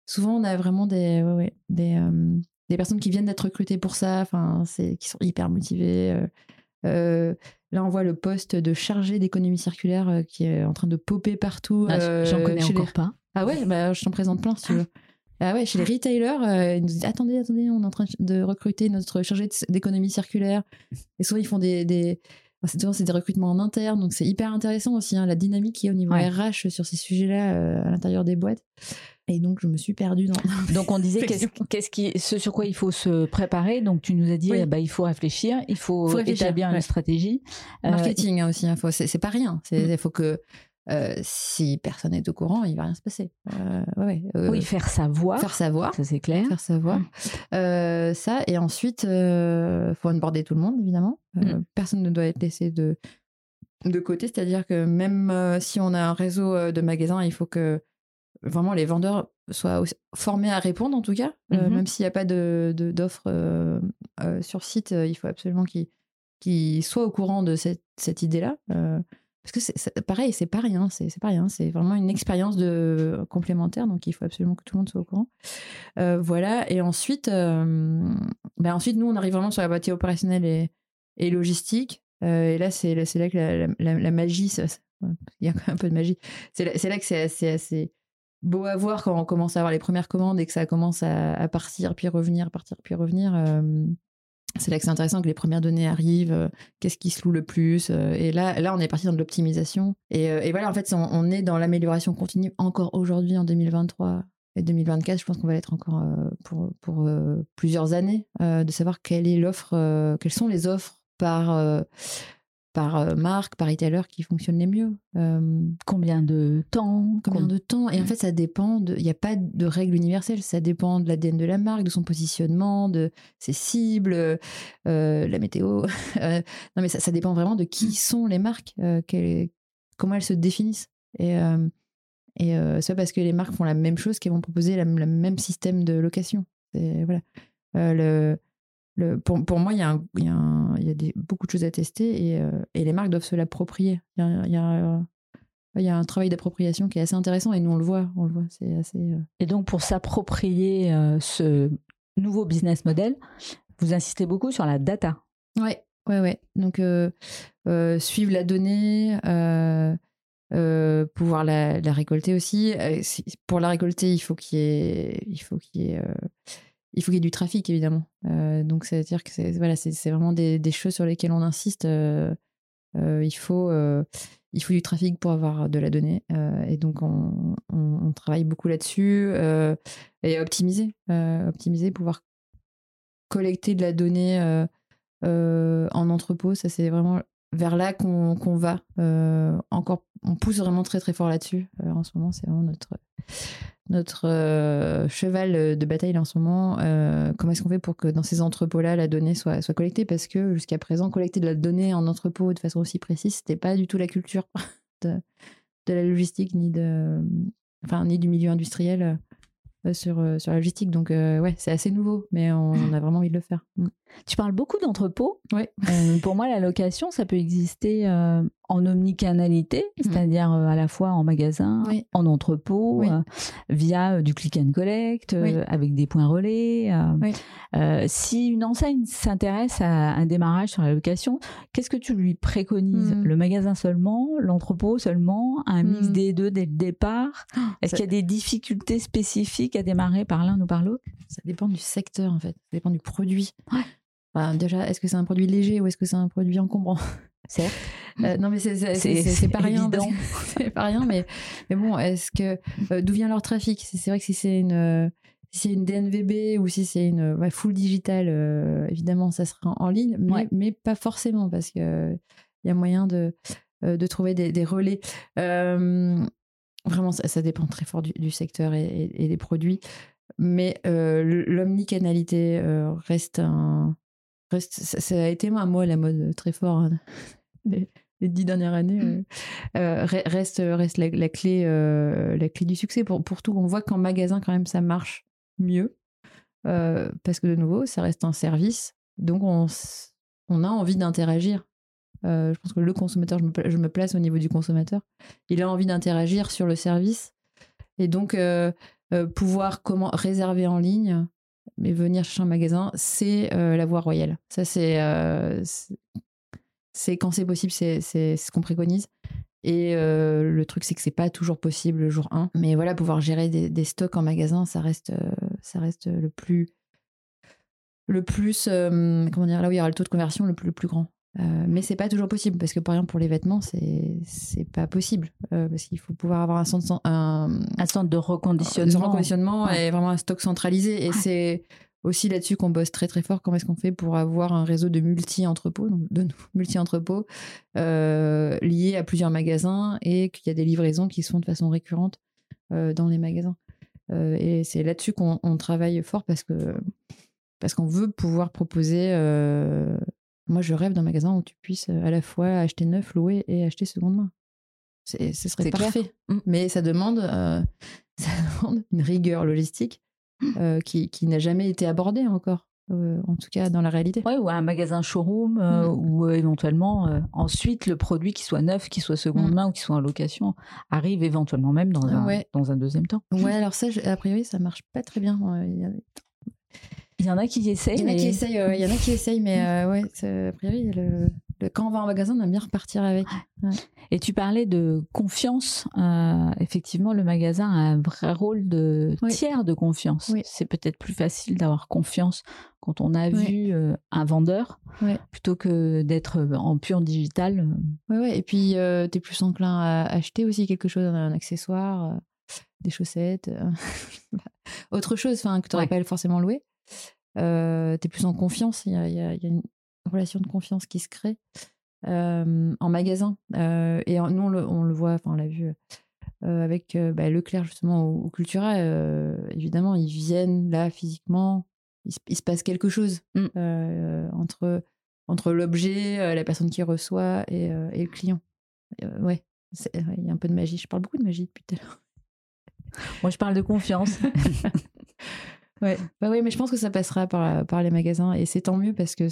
Souvent, on a vraiment des, ouais, ouais, des, euh, des personnes qui viennent d'être recrutées pour ça, enfin, c'est, qui sont hyper motivées. là, on voit le poste de chargé d'économie circulaire qui est en train de popper partout. Ah, J'en connais les- encore pas. ah ouais, bah, je t'en présente plein si tu veux. Ah ouais, chez les retailers, euh, ils nous disent attendez, attendez, on est en train de recruter notre chargé d'économie circulaire. Et souvent, ils font des. des... enfin, c'est souvent, c'est des recrutements en interne, donc c'est hyper intéressant aussi, hein, la dynamique qui est au niveau Ouais. RH sur ces sujets-là euh, à l'intérieur des boîtes. Et donc, je me suis perdue dans. Donc on disait qu'est-ce qu'est-ce qui, ce sur quoi il faut se préparer. Donc tu nous as dit, Oui. eh ben, il faut réfléchir, il faut, Faut réfléchir, établir une ouais. stratégie. Euh, Marketing hein, aussi, hein, faut- c'est c'est pas rien. Mm. Il faut que euh, si personne n'est au courant, il va rien se passer. Euh, ouais, euh, oui, faire savoir, faire savoir. ça c'est clair. faire savoir. Mm. Euh, ça, et ensuite, il faut onboarder tout le monde, évidemment. Euh, Mm. Personne ne doit être laissé de, de côté, c'est-à-dire que même si on a un réseau de magasins, il faut que vraiment les vendeurs soient formés à répondre, en tout cas. Mhm. même s'il n'y a pas de- de- d'offres euh, euh, sur site, il faut absolument qu'ils qu'ils soient au courant de cette, cette idée-là. Euh, parce que c'est pareil, c'est pas rien, c'est pas rien, c'est vraiment une expérience de complémentaire, donc il faut absolument que tout le monde soit au courant. Euh, voilà, et ensuite, euh, ben ensuite, nous, on arrive vraiment sur la partie opérationnelle et, logistique. Euh, et là, c'est là, que la, magie, ça- il y a quand même un peu de magie. C'est là, que c'est assez, beau à voir quand on commence à avoir les premières commandes et que ça commence à partir, puis revenir, partir, puis revenir. C'est là que c'est intéressant que les premières données arrivent, euh, qu'est-ce qui se loue le plus. euh, et là, là, on est parti dans de l'optimisation. Et, euh, et voilà, en fait, on, est dans l'amélioration continue encore aujourd'hui en 2023 et 2024. Je pense qu'on va l'être encore pour, pour plusieurs années, de savoir quelle est l'offre, quelles sont les offres par, par euh, marque, par retailer qui fonctionnent les mieux. Euh, Combien de temps Combien com- de temps? Et en Mm. fait, ça dépend. Il n'y a pas de règle universelle. Ça dépend de l'ADN de la marque, de son positionnement, de ses cibles, euh, la météo. Non, mais ça, ça dépend vraiment de qui sont les marques, euh, quelles- comment elles se définissent. Et, et c'est parce que les marques font la même chose qu'elles vont proposer la- le même système de location. Voilà. Le, le, pour, pour moi, il y a, un- il y a, un- il y a des, beaucoup de choses à tester et, euh, et les marques doivent se l'approprier. Il y a, il y a, il y a un travail d'appropriation qui est assez intéressant et nous on le voit, on le voit, c'est assez. euh, Et donc, pour s'approprier euh, ce nouveau business model, vous insistez beaucoup sur la data. Ouais, ouais, ouais. Donc, euh, euh, suivre la donnée, euh, euh, pouvoir la, la récolter aussi. Euh, si- pour la récolter, il faut qu'il y ait, il faut qu'il y ait, euh, il faut qu'il y ait du trafic, évidemment. Euh, donc, ça veut dire que c'est voilà, vraiment des, des choses sur lesquelles on insiste. Euh, euh, il, faut, il faut du trafic pour avoir de la donnée. Et donc, on, on- travaille beaucoup là-dessus. et optimiser, optimiser, pouvoir collecter de la donnée en entrepôt. Ça, c'est vraiment vers là qu'on va. Euh, encore, on pousse vraiment très très fort là-dessus. Euh, en ce moment, c'est vraiment notre euh, cheval de bataille en ce moment. Comment est-ce qu'on fait pour que dans ces entrepôts-là, la donnée soit, collectée? Parce que jusqu'à présent, collecter de la donnée en entrepôt de façon aussi précise, c'était pas du tout la culture de, la logistique ni de, enfin ni du milieu industriel sur la logistique. Donc ouais, c'est assez nouveau, mais on, on a vraiment envie de le faire. Mm. Tu parles beaucoup d'entrepôts. Euh, pour moi, la location, ça peut exister euh, en omnicanalité, c'est-à-dire euh, à la fois en magasin, Oui. en entrepôt, Oui. via du click and collect, avec des points relais. si une enseigne s'intéresse à un démarrage sur la location, qu'est-ce que tu lui préconises? Mhm. Le magasin seulement, l'entrepôt seulement, un mix Mhm. des deux dès le départ? Est-ce ça- qu'il y a des difficultés spécifiques à démarrer par l'un ou par l'autre? Ça dépend du secteur en fait, ça dépend du produit. Ouais. Enfin, déjà, est-ce que c'est un produit léger ou est-ce que c'est un produit encombrant? Certes. Euh, Non, mais c'est pas rien. C'est pas rien, mais, mais bon, est-ce que euh, d'où vient leur trafic? C'est vrai que si c'est une euh, si c'est une DNVB ou si c'est une ouais, full digital, évidemment, ça sera en, en ligne, mais, Ouais. mais pas forcément parce que euh, il y a moyen de de trouver des, des relais. Vraiment, ça, ça dépend très fort du, du secteur et, et- et des produits. Mais l'omnicanalité reste un. Reste, ça, ça a été mot à la mode très fort hein, les, les dix dernières années. euh, euh, re- reste reste la, la clé, euh, la clé du succès pour, pour tout. On voit qu'en magasin, quand même, ça marche mieux. euh, parce que de nouveau, ça reste un service. Donc, on, on a envie d'interagir. Euh, je pense que le consommateur, je me, je me place au niveau du consommateur, il a envie d'interagir sur le service. Et donc, euh, euh, pouvoir comment réserver en ligne, mais venir chercher un magasin, c'est euh, la voie royale. Ça, c'est euh, quand c'est possible, c'est ce qu'on préconise. Et euh, le truc, c'est que c'est pas toujours possible le jour 1. Mais voilà, pouvoir gérer des, stocks en magasin, ça reste, ça reste le plus. Le plus. comment dire Là où il y aura le taux de conversion le plus grand. Euh, mais c'est pas toujours possible parce que par exemple pour les vêtements c'est c'est pas possible Euh, parce qu'il faut pouvoir avoir un centre un, Un centre de reconditionnement. reconditionnement Ouais. et vraiment un stock centralisé et Ouais. c'est aussi là-dessus qu'on bosse très très fort comment est-ce qu'on fait pour avoir un réseau de multi-entrepôts donc de multi-entrepôts euh, liés à plusieurs magasins et qu'il y a des livraisons qui se font de façon récurrente euh, dans les magasins Euh, et c'est là-dessus qu'on on travaille fort parce que parce qu'on veut pouvoir proposer euh, moi je rêve d'un magasin où tu puisses euh, à la fois acheter neuf louer et acheter seconde main c'est ce serait C'est clair. parfait Mm. mais ça demande euh, ça demande une rigueur logistique euh, qui, qui n'a jamais été abordée encore, euh, en tout cas dans la réalité. Ouais, ou un magasin showroom, euh, Mm. ou euh, éventuellement, ensuite, le produit, qui soit neuf, qui soit seconde main ou qui soit en location, arrive éventuellement même dans un, Ouais. dans un deuxième temps. Ouais, alors ça, je- a priori, ça marche pas très bien. Il y, en a qui essayent. il y en a mais- qui essayent, il y en a qui essayent, mais euh, ouais, c'est- a priori, le, le- quand on va en magasin, on aime bien repartir avec. Et tu parlais de confiance. euh, effectivement, le magasin a un vrai rôle de Oui. tiers de confiance. Oui. C'est peut-être plus facile d'avoir confiance quand on a Oui. vu euh, un vendeur plutôt que d'être en pur digital. Ouais, ouais. Et puis, euh, tu es plus enclin à acheter aussi quelque chose, un accessoire, des chaussettes, autre chose que tu n'aurais pas forcément loué. Euh, tu es plus en confiance. Il y a, y y une relation de confiance qui se crée euh, en magasin. Euh, et nous, on le, on le voit, enfin, on l'a vu avec bah, Leclerc, justement, au, au Cultura. évidemment, ils viennent là physiquement. Il, se- il se passe quelque chose Mm. euh, entre, entre l'objet, la personne qui reçoit et, et le client. Ouais, il y a un peu de magie. Je parle beaucoup de magie depuis tout à l'heure. Moi, je parle de confiance. Ouais. Bah oui, mais je pense que ça passera par, par les magasins et c'est tant mieux parce que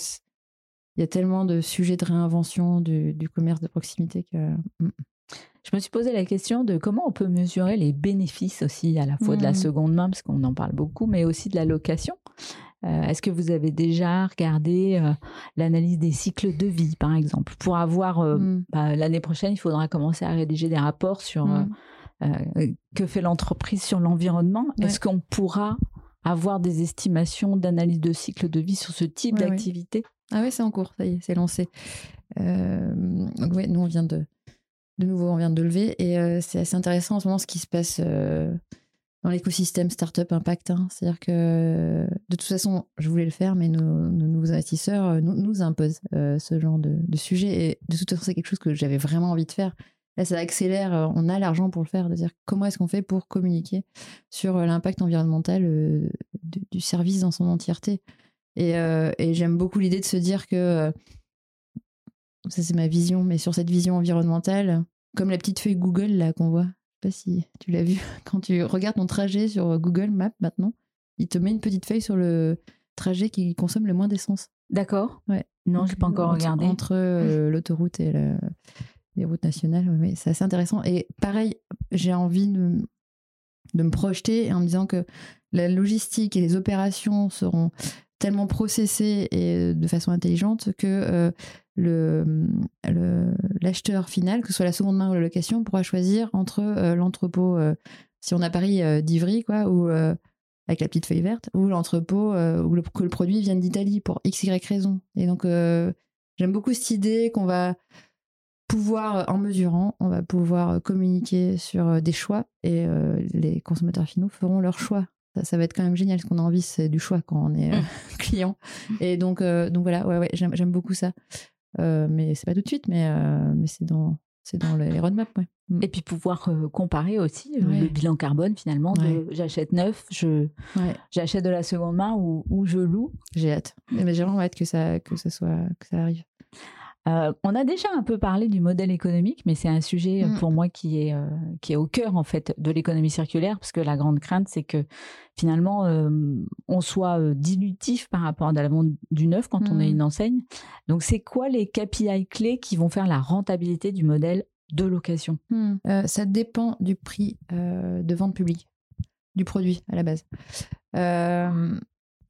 il y a tellement de sujets de réinvention du, du commerce de proximité que mm, Je me suis posé la question de comment on peut mesurer les bénéfices aussi à la fois de la Mhm. seconde main, parce qu'on en parle beaucoup, mais aussi de la location. Euh, Est-ce que vous avez déjà regardé euh, l'analyse des cycles de vie, par exemple? Pour avoir, euh, Mm. bah, l'année prochaine, il faudra commencer à rédiger des rapports sur Mm. euh, que fait l'entreprise sur l'environnement. Ouais. Est-ce qu'on pourra avoir des estimations d'analyse de cycle de vie sur ce type Ouais, d'activité Ah ouais, c'est en cours, ça y est, c'est lancé. Euh, donc ouais, nous on vient de, de nouveau, on vient de lever et euh, c'est assez intéressant en ce moment ce qui se passe euh, dans l'écosystème Startup Impact. hein. C'est-à-dire que de toute façon, je voulais le faire, mais nos, nos nouveaux investisseurs euh, nous, nous imposent ce genre de, de sujet et de toute façon, c'est quelque chose que j'avais vraiment envie de faire. Là, ça accélère, euh, on a l'argent pour le faire, de dire comment est-ce qu'on fait pour communiquer sur euh, l'impact environnemental euh, du, du service dans son entièreté. Et, euh, et j'aime beaucoup l'idée de se dire que, ça c'est ma vision, mais sur cette vision environnementale, comme la petite feuille Google là qu'on voit, je sais pas si tu l'as vu, quand tu regardes ton trajet sur Google Maps maintenant, il te met une petite feuille sur le trajet qui consomme le moins d'essence. D'accord Ouais. Non, je n'ai pas encore Entre- regardé. Entre euh, l'autoroute et le- les routes nationales, c'est assez intéressant. Et pareil, j'ai envie de, de me projeter en me disant que la logistique et les opérations seront tellement processées et de façon intelligente que euh, le le- l'acheteur final, que ce soit la seconde main ou la location, pourra choisir entre euh, l'entrepôt, euh, si on a Paris euh, d'Ivry, quoi, ou euh, avec la petite feuille verte, ou l'entrepôt euh, où le, que le produit vienne d'Italie pour x, y raison. Et donc, euh, j'aime beaucoup cette idée qu'on va pouvoir, en mesurant, on va pouvoir communiquer sur euh, des choix et euh, les consommateurs finaux feront leur choix. Ça, ça va être quand même génial. Ce qu'on a envie, c'est du choix quand on est euh, client. Et donc, euh, donc voilà, ouais, ouais, j'aime beaucoup ça. Euh, mais c'est pas tout de suite, mais, euh, mais c'est dans, c'est dans les roadmaps. Ouais. Mm. Et puis pouvoir euh, comparer aussi euh, Ouais. le bilan carbone finalement de Ouais. j'achète neuf, je j'achète de la seconde main ou, ou je loue. j'ai hâte. Mais j'ai vraiment hâte que ça, que ça soit, que ça arrive. Euh, on a déjà un peu parlé du modèle économique, mais c'est un sujet euh, Mm. pour moi qui est, euh, qui est au cœur en fait de l'économie circulaire, parce que la grande crainte, c'est que finalement euh, on soit euh, dilutif par rapport à la vente du neuf quand on est Mm. une enseigne. Donc c'est quoi les KPI clés qui vont faire la rentabilité du modèle de location? Euh, ça dépend du prix euh, de vente publique, du produit à la base. Euh,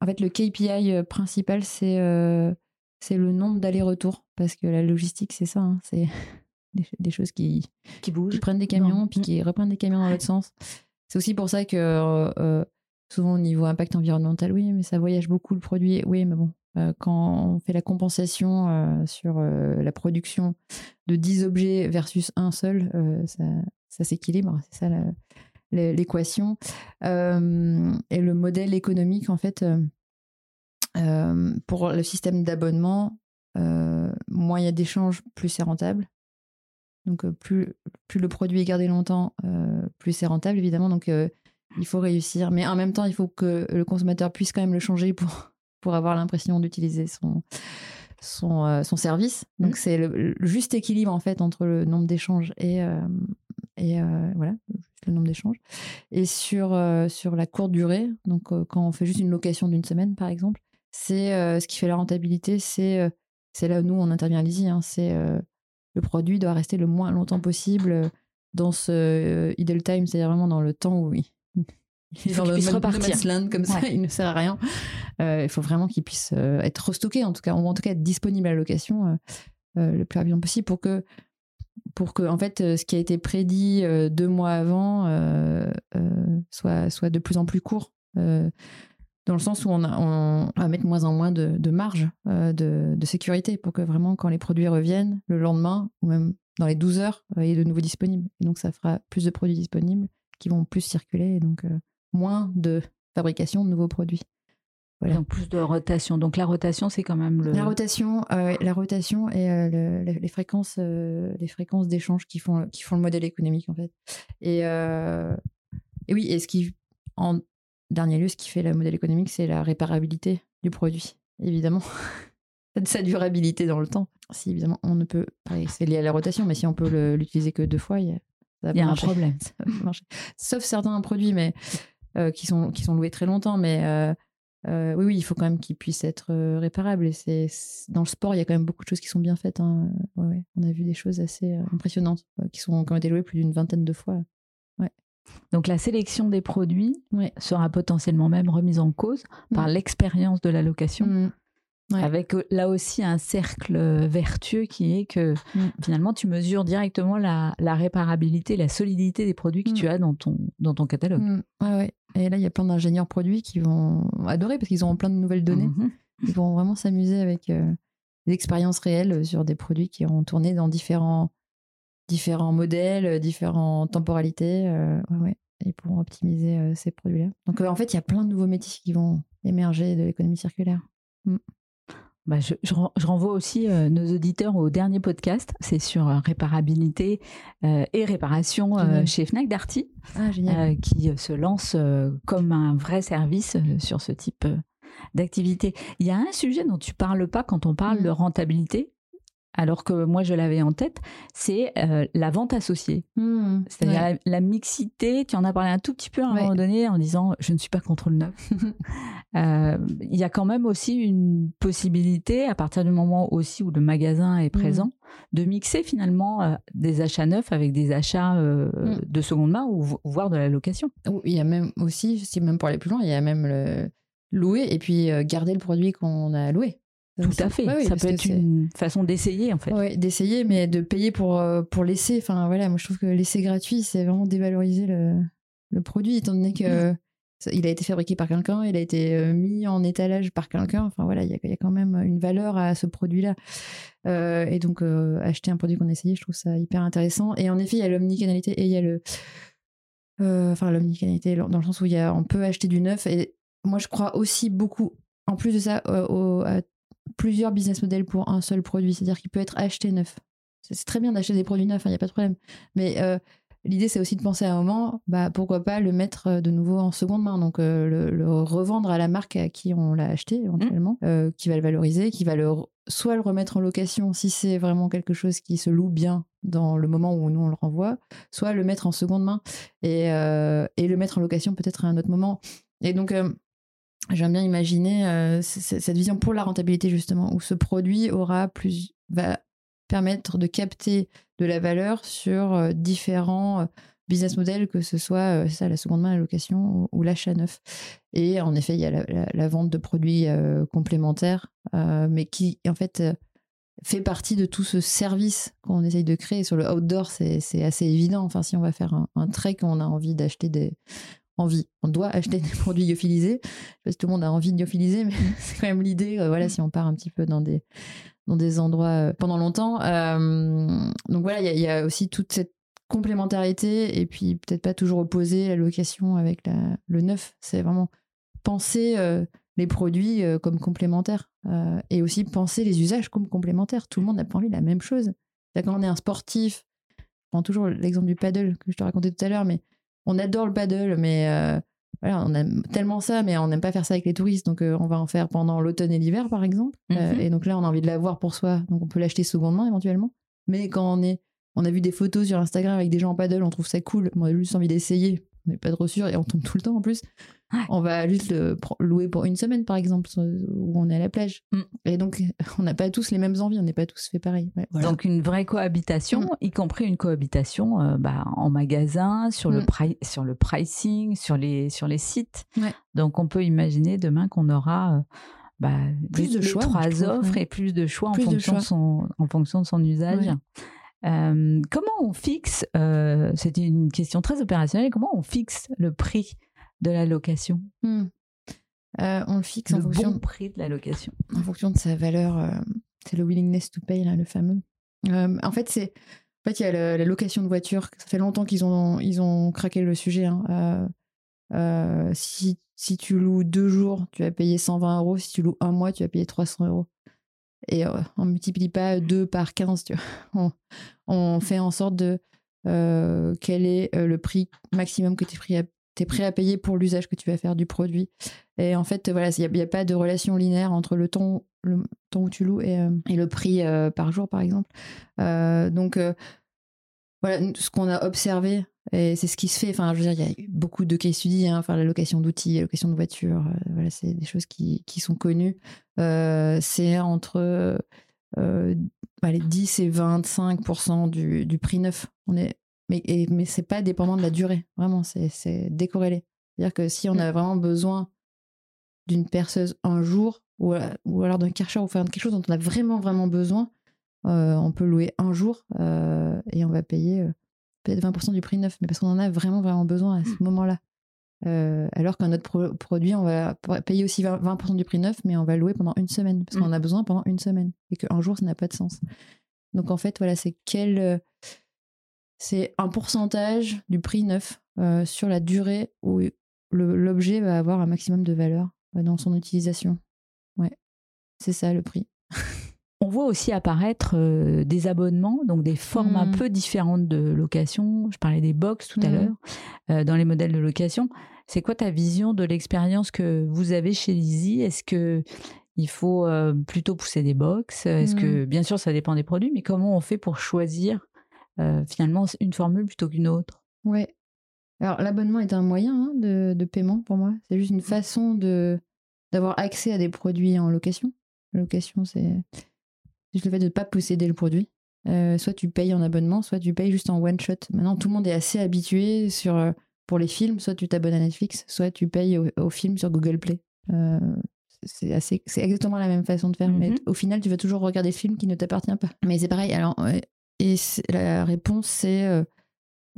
en fait, le KPI principal, c'est euh, c'est le nombre d'allers-retours. Parce que la logistique, c'est ça. hein, c'est des, des choses qui, qui qui bouge prennent des camions, Non. puis qui reprennent des camions dans l'autre sens. C'est aussi pour ça que euh, euh, souvent au niveau impact environnemental, oui, mais ça voyage beaucoup le produit. Oui, mais bon, euh, quand on fait la compensation euh, sur euh, la production de 10 objets versus un seul, ça, ça s'équilibre. C'est ça l'équation. Et le modèle économique, en fait, euh, pour le système d'abonnement, euh, moins il y a d'échanges, plus c'est rentable. Donc, euh, plus, plus le produit est gardé longtemps, euh, plus c'est rentable, évidemment. Donc, il faut réussir. Mais en même temps, il faut que le consommateur puisse quand même le changer pour, pour avoir l'impression d'utiliser son, son, son service. Donc, Mhm. c'est le, le juste équilibre, en fait, entre le nombre d'échanges et, et euh, voilà, le nombre d'échanges. Et sur, euh, sur la courte durée, donc euh, quand on fait juste une location d'une semaine, par exemple, c'est euh, ce qui fait la rentabilité, c'est euh, c'est là où nous, on intervient à l'ISI, hein, c'est euh, le produit doit rester le moins longtemps possible dans ce idle time, c'est-à-dire vraiment dans le temps où il, il faut qu'il puisse repartir. comme ça, Ouais. il ne sert à rien. Il faut vraiment qu'il puisse être restocké, en tout cas, ou en tout cas être disponible à la location le plus rapidement possible pour que, pour que en fait, ce qui a été prédit deux mois avant soit, soit de plus en plus court. euh, dans le sens où on, a- on va mettre moins en moins de, de marge euh, de, de sécurité pour que vraiment, quand les produits reviennent le lendemain ou même dans les 12 heures, euh, il est de nouveau disponible. Et donc, ça fera plus de produits disponibles qui vont plus circuler et donc euh, moins de fabrication de nouveaux produits. Voilà. Donc plus de rotation. Donc la rotation, c'est quand même le. La rotation, euh, la rotation et euh, le- le- les fréquences, euh, les fréquences d'échange qui font qui font le modèle économique en fait. Et, et oui, et ce qui en dernier lieu, ce qui fait le modèle économique, c'est la réparabilité du produit, évidemment. Sa durabilité dans le temps. Si évidemment on ne peut, c'est lié à la rotation, mais si on peut l'utiliser que deux fois, il y a, ça va Il y a pas un problème. Sauf certains produits, mais euh, qui sont qui sont loués très longtemps, mais euh, euh, oui, oui, il faut quand même qu'ils puissent être réparables. Et c'est dans le sport, il y a quand même beaucoup de choses qui sont bien faites. hein. Ouais, ouais. On a vu des choses assez impressionnantes qui, sont, qui ont été louées plus d'une vingtaine de fois. Donc la sélection des produits sera potentiellement même remise en cause par Mm. l'expérience de la location. Mm. Ouais. Avec euh, là aussi un cercle euh, vertueux qui est que Mm. finalement tu mesures directement la, la réparabilité, la solidité des produits que tu as dans ton, dans ton catalogue. Ouais, ouais. Et là, il y a plein d'ingénieurs produits qui vont adorer parce qu'ils ont plein de nouvelles données. Mhm. Ils vont vraiment s'amuser avec euh, des expériences réelles sur des produits qui ont tourné dans différents, différents modèles, euh, différentes temporalités. euh, ouais. Et optimiser euh, ces produits-là. Donc, euh, en fait, il y a plein de nouveaux métiers qui vont émerger de l'économie circulaire. Bah, je, je ren- je renvoie aussi euh, nos auditeurs au dernier podcast, c'est sur euh, réparabilité euh, et réparation chez Fnac Darty, Ah, qui se lance comme un vrai service sur ce type d'activité. Il y a un sujet dont tu parles pas quand on parle Mm. de rentabilité, alors que moi je l'avais en tête, c'est euh, la vente associée. Mm. C'est-à-dire Ouais. la, la mixité, tu en as parlé un tout petit peu à un Ouais. moment donné en disant je ne suis pas contre le neuf. Euh, Il y a quand même aussi une possibilité, à partir du moment aussi où le magasin est présent, Mm. de mixer finalement euh, des achats neufs avec des achats euh, Mm. de seconde main ou vo- voire de la location. Il y a même aussi, si même pour aller plus loin, il y a même le louer et puis garder le produit qu'on a loué. Tout à fait. Oui, Ça peut être une façon d'essayer en fait. Ouais, d'essayer, mais de payer pour, euh, pour laisser. Enfin, voilà, moi je trouve que laisser gratuit, c'est vraiment dévaloriser le, le produit, étant donné que il a été fabriqué par quelqu'un, il a été euh, mis en étalage par quelqu'un. Enfin, voilà, il y y a quand même une valeur à ce produit-là. Euh, et donc, euh, acheter un produit qu'on a essayé, je trouve ça hyper intéressant. Et en effet, il y a l'omnicanalité et il y a le. euh, Enfin, l'omnicanalité, dans le sens où il y a, on peut acheter du neuf. Et moi, je crois aussi beaucoup, en plus de ça, euh, au- à plusieurs business models pour un seul produit. C'est-à-dire qu'il peut être acheté neuf. C'est très bien d'acheter des produits neufs, il n'y a pas de problème. Mais euh, l'idée, c'est aussi de penser à un moment, bah, pourquoi pas le mettre euh, de nouveau en seconde main. Donc, euh, le, le revendre à la marque à qui on l'a acheté éventuellement, euh, qui va le valoriser, qui va le, soit le remettre en location si c'est vraiment quelque chose qui se loue bien dans le moment où nous on le renvoie, soit le mettre en seconde main et, et le mettre en location peut-être à un autre moment. Et donc, j'aime bien imaginer euh, cette vision pour la rentabilité justement, où ce produit aura plus, va permettre de capter de la valeur sur euh, différents euh, business models, que ce soit ça, la seconde main, la location ou, l'achat neuf. Et en effet, il y a la, vente de produits complémentaires, mais qui en fait fait partie de tout ce service qu'on essaye de créer. Sur le outdoor, c'est c'est assez évident. Enfin, si on va faire un, un trek, on a envie d'acheter des On doit acheter des produits lyophilisés. Je sais pas si tout le monde a envie de lyophilisé, mais c'est quand même l'idée. euh, voilà, si on part un petit peu dans des dans des endroits euh, pendant longtemps. Euh, donc voilà, il y a- aussi toute cette complémentarité et puis peut-être pas toujours opposer la location avec le neuf. C'est vraiment penser les produits comme complémentaires et aussi penser les usages comme complémentaires. Tout le monde n'a pas envie de la même chose. Quand on est un sportif, je prends toujours l'exemple du paddle que je te racontais tout à l'heure, mais on adore le paddle, mais euh, voilà, on aime tellement ça, mais on n'aime pas faire ça avec les touristes. Donc, euh, on va en faire pendant l'automne et l'hiver, par exemple. Euh, Mhm. et donc là, on a envie de l'avoir pour soi. Donc, on peut l'acheter seconde main éventuellement. Mais quand on est, on a vu des photos sur Instagram avec des gens en paddle, on trouve ça cool. On a juste envie d'essayer. On n'est pas trop sûr et on tombe tout le temps en plus. Ouais. On va juste le louer pour une semaine, par exemple, sur- où on est à la plage. Mm. Et donc, on n'a pas tous les mêmes envies. On n'est pas tous fait pareil. Ouais, voilà. Donc une vraie cohabitation, Mm. y compris une cohabitation euh, bah, en magasin, sur, le Mm. sur le pricing, sur les, sur les sites. Ouais. Donc on peut imaginer demain qu'on aura euh, bah, Plus de choix, trois offres et plus de choix, Plus en, de fonction choix. De son, en fonction de son usage. Euh, comment on fixe, euh, c'était une question très opérationnelle, comment on fixe le prix de la location? Mm. Euh, on le fixe en fonction, bon prix de la location en fonction de sa valeur. c'est le willingness to pay, là, le fameux. En fait, c'est. En fait, il y a le- la location de voiture. Ça fait longtemps qu'ils ont, ils ont craqué le sujet. hein. Si, si tu loues deux jours, tu vas payer 120 euros. Si tu loues un mois, tu vas payer 300 euros. Et euh, on ne multiplie pas 2 par 15. Tu vois. On, fait en sorte de. euh, quel est euh, le prix maximum que tu es prêt à payer pour l'usage que tu vas faire du produit. Et en fait, voilà, il n'y a, pas de relation linéaire entre le temps, le temps où tu loues et, et le prix par jour, par exemple. Donc, voilà, ce qu'on a observé Et c'est ce qui se fait. Enfin, je veux dire, il y a beaucoup de cas studies. Hein, enfin, la location d'outils, la location de voitures. voilà, c'est des choses qui, qui sont connues. c'est entre allez, 10 et 25 du, du prix neuf. On est, mais, et, mais c'est pas dépendant de la durée. Vraiment, c'est décorrélé. C'est-à-dire que si on a vraiment besoin d'une perceuse un jour, ou, ou alors d'un karcher, ou faire quelque chose dont on a vraiment, vraiment besoin, euh, on peut louer un jour euh, et on va payer euh, peut-être 20% du prix neuf, mais parce qu'on en a vraiment, vraiment besoin à ce mmh. moment-là. alors qu'un autre produit, on va payer aussi 20% du prix neuf, mais on va louer pendant une semaine, parce qu'on en mmh. a besoin pendant une semaine, et qu'un jour, ça n'a pas de sens. Donc en fait, voilà, c'est quel. c'est un pourcentage du prix neuf sur la durée où l'objet va avoir un maximum de valeur dans son utilisation. Ouais, c'est ça le prix. On voit aussi apparaître euh, des abonnements, donc des formes un mmh. peu différentes de location. Je parlais des box tout à mmh. l'heure, euh, dans les modèles de location. C'est quoi ta vision de l'expérience que vous avez chez Lizzie? Est-ce que il faut euh, plutôt pousser des box? Est-ce que, mmh. bien sûr, ça dépend des produits, mais comment on fait pour choisir finalement une formule plutôt qu'une autre? Ouais. Alors l'abonnement est un moyen hein, de, de, paiement pour moi. C'est juste une façon de d'avoir accès à des produits en location. La location, c'est juste le fait de ne pas posséder le produit. Euh, soit tu payes en abonnement, soit tu payes juste en one shot. Maintenant, tout le monde est assez habitué sur, euh, pour les films, soit tu t'abonnes à Netflix, soit tu payes au, film sur Google Play. Euh, c'est assez, c'est exactement la même façon de faire, mais mhm. au final, tu vas toujours regarder le film qui ne t'appartient pas. Mais c'est pareil. Alors, et la réponse, c'est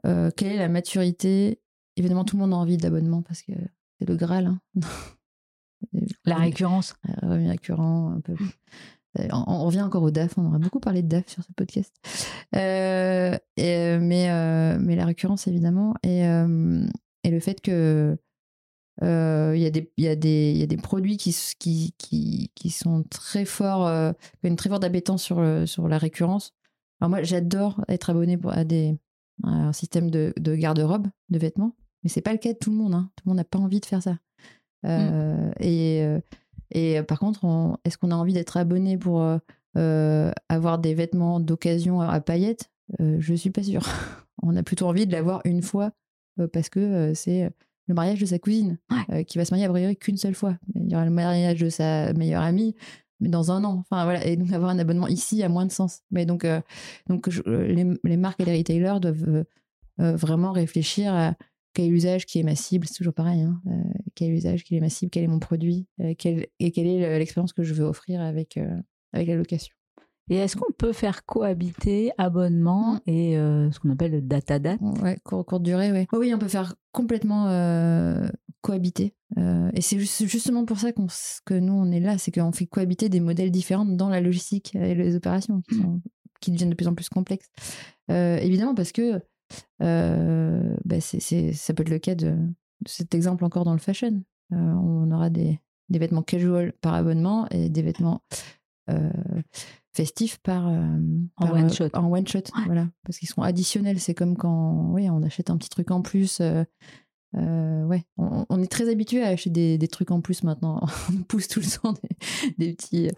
quelle est la maturité? Évidemment, tout le monde a envie d'abonnement parce que c'est le Graal. Hein. la récurrence. Revenu récurrent, un peu. Euh, on, revient encore au DAF, on aura beaucoup parlé de DAF sur ce podcast. Euh, et, mais, euh, mais la récurrence, évidemment, et, et le fait que il y, a des, y, y a des produits qui, qui, qui, qui sont très forts, euh, une très forte appétence sur, sur la récurrence. Alors moi, j'adore être abonné à, des, un système de, de garde-robe, de vêtements, mais c'est pas le cas de tout le monde. Hein. Tout le monde n'a pas envie de faire ça. Mmh. Et et euh, par contre, est-ce qu'on a envie d'être abonné pour euh, euh, avoir des vêtements d'occasion à paillettes? Je suis pas sûre. On a plutôt envie de l'avoir une fois parce que c'est le mariage de sa cousine qui va se marier à priori qu'une seule fois. Il y aura le mariage de sa meilleure amie mais dans un an. Enfin voilà, et donc avoir un abonnement ici a moins de sens. Mais donc, donc les, les, marques et les retailers doivent vraiment réfléchir à quel usage qui est ma cible, c'est toujours pareil. Hein. Euh, quel usage qui est ma cible, quel est mon produit, euh, et quelle est l'expérience que je veux offrir avec, euh, avec la location. Et est-ce qu'on peut faire cohabiter abonnement mmh. et ce qu'on appelle le data date? Ouais, courte durée, oui. oui, on peut faire complètement cohabiter. et c'est justement pour ça que nous, on est là, c'est qu'on fait cohabiter des modèles différents dans la logistique et les opérations qui, qui deviennent de plus en plus complexes. évidemment, parce que euh, bah ça peut être le cas de, cet exemple encore dans le fashion. Euh, on aura des, des, vêtements casual par abonnement et des vêtements euh, festifs par, en one shot. En one shot, voilà, parce qu'ils seront additionnels. C'est comme quand, oui, on achète un petit truc en plus euh, ouais, on, est très habitué à acheter des, trucs en plus maintenant. on nous pousse tout le temps des, petits,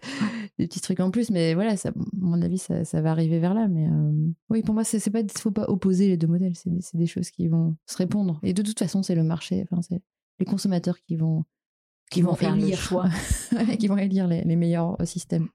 des petits trucs en plus, mais voilà, ça, à mon avis, ça, ça va arriver vers là. Mais euh, oui, pour moi, c'est pas, faut pas opposer les deux modèles. C'est des choses qui vont se répondre. Et de toute façon, c'est le marché. Enfin, c'est les consommateurs qui vont qui, vont, faire élire, le choix, qui vont élire les, les meilleurs systèmes.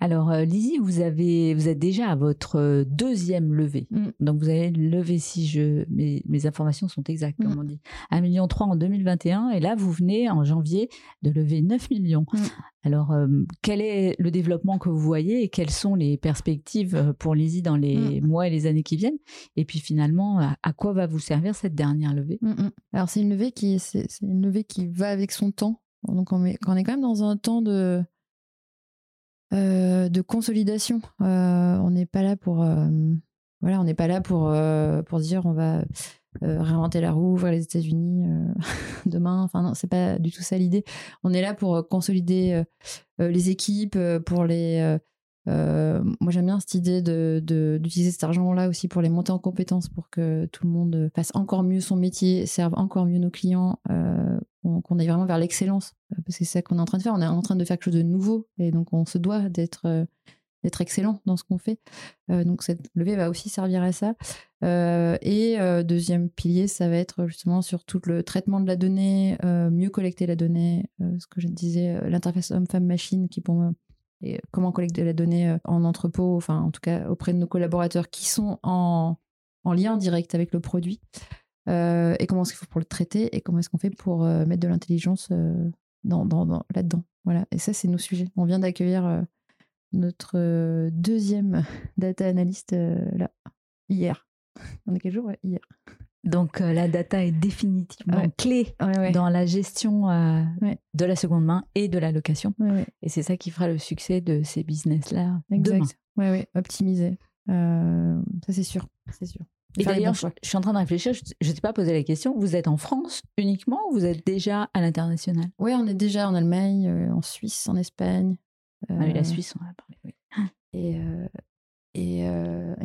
Alors, euh, Lizzie, vous, avez, vous êtes déjà à votre euh, deuxième levée. Mm. Donc, vous avez levé, si je, mes, mes informations sont exactes, comme mm. on dit, 1,3 million en 2021. Et là, vous venez en janvier de lever 9 millions. Mm. Alors, euh, quel est le développement que vous voyez et quelles sont les perspectives pour Lizzie dans les mois et les années qui viennent? Et puis, finalement, à, quoi va vous servir cette dernière levée? Alors, c'est une levée qui, c'est, une levée qui va avec son temps. Donc, on, on est quand même dans un temps de de consolidation. Euh, on n'est pas là pour euh, voilà, on n'est pas là pour pour dire on va réinventer la roue, ouvrir les États-Unis demain. Enfin non, c'est pas du tout ça l'idée. On est là pour consolider les équipes, pour les moi, j'aime bien cette idée d'utiliser cet argent-là aussi pour les monter en compétences, pour que tout le monde fasse encore mieux son métier, serve encore mieux nos clients, qu'on aille vraiment vers l'excellence. Parce que c'est ça qu'on est en train de faire. On est en train de faire quelque chose de nouveau. Et donc, on se doit d'être excellent dans ce qu'on fait. donc cette levée va aussi servir à ça. et deuxième pilier, ça va être justement sur tout le traitement de la donnée, mieux collecter la donnée, ce que je disais, l'interface homme-femme-machine qui pour moi et comment collecter la donnée en entrepôt, enfin en tout cas auprès de nos collaborateurs qui sont en, en lien direct avec le produit. Euh, et comment est-ce qu'il faut pour le traiter et comment est-ce qu'on fait pour euh, mettre de l'intelligence euh, dans, dans, là-dedans. Voilà. Et ça, c'est nos sujets. On vient d'accueillir notre deuxième data analyst là, hier. On est quel jour? Hier. Donc la data est définitivement clé dans la gestion de la seconde main et de la location. Et c'est ça qui fera le succès de ces business-là demain. Oui, oui, optimiser. ça c'est sûr, c'est sûr. Et d'ailleurs, je, suis en train de réfléchir, je ne t'ai pas posé la question, vous êtes en France uniquement ou vous êtes déjà à l'international? Oui, on est déjà en Allemagne, euh, en Suisse, en Espagne. Ah oui, la euh, Suisse, on a parlé, oui. Et, euh, et,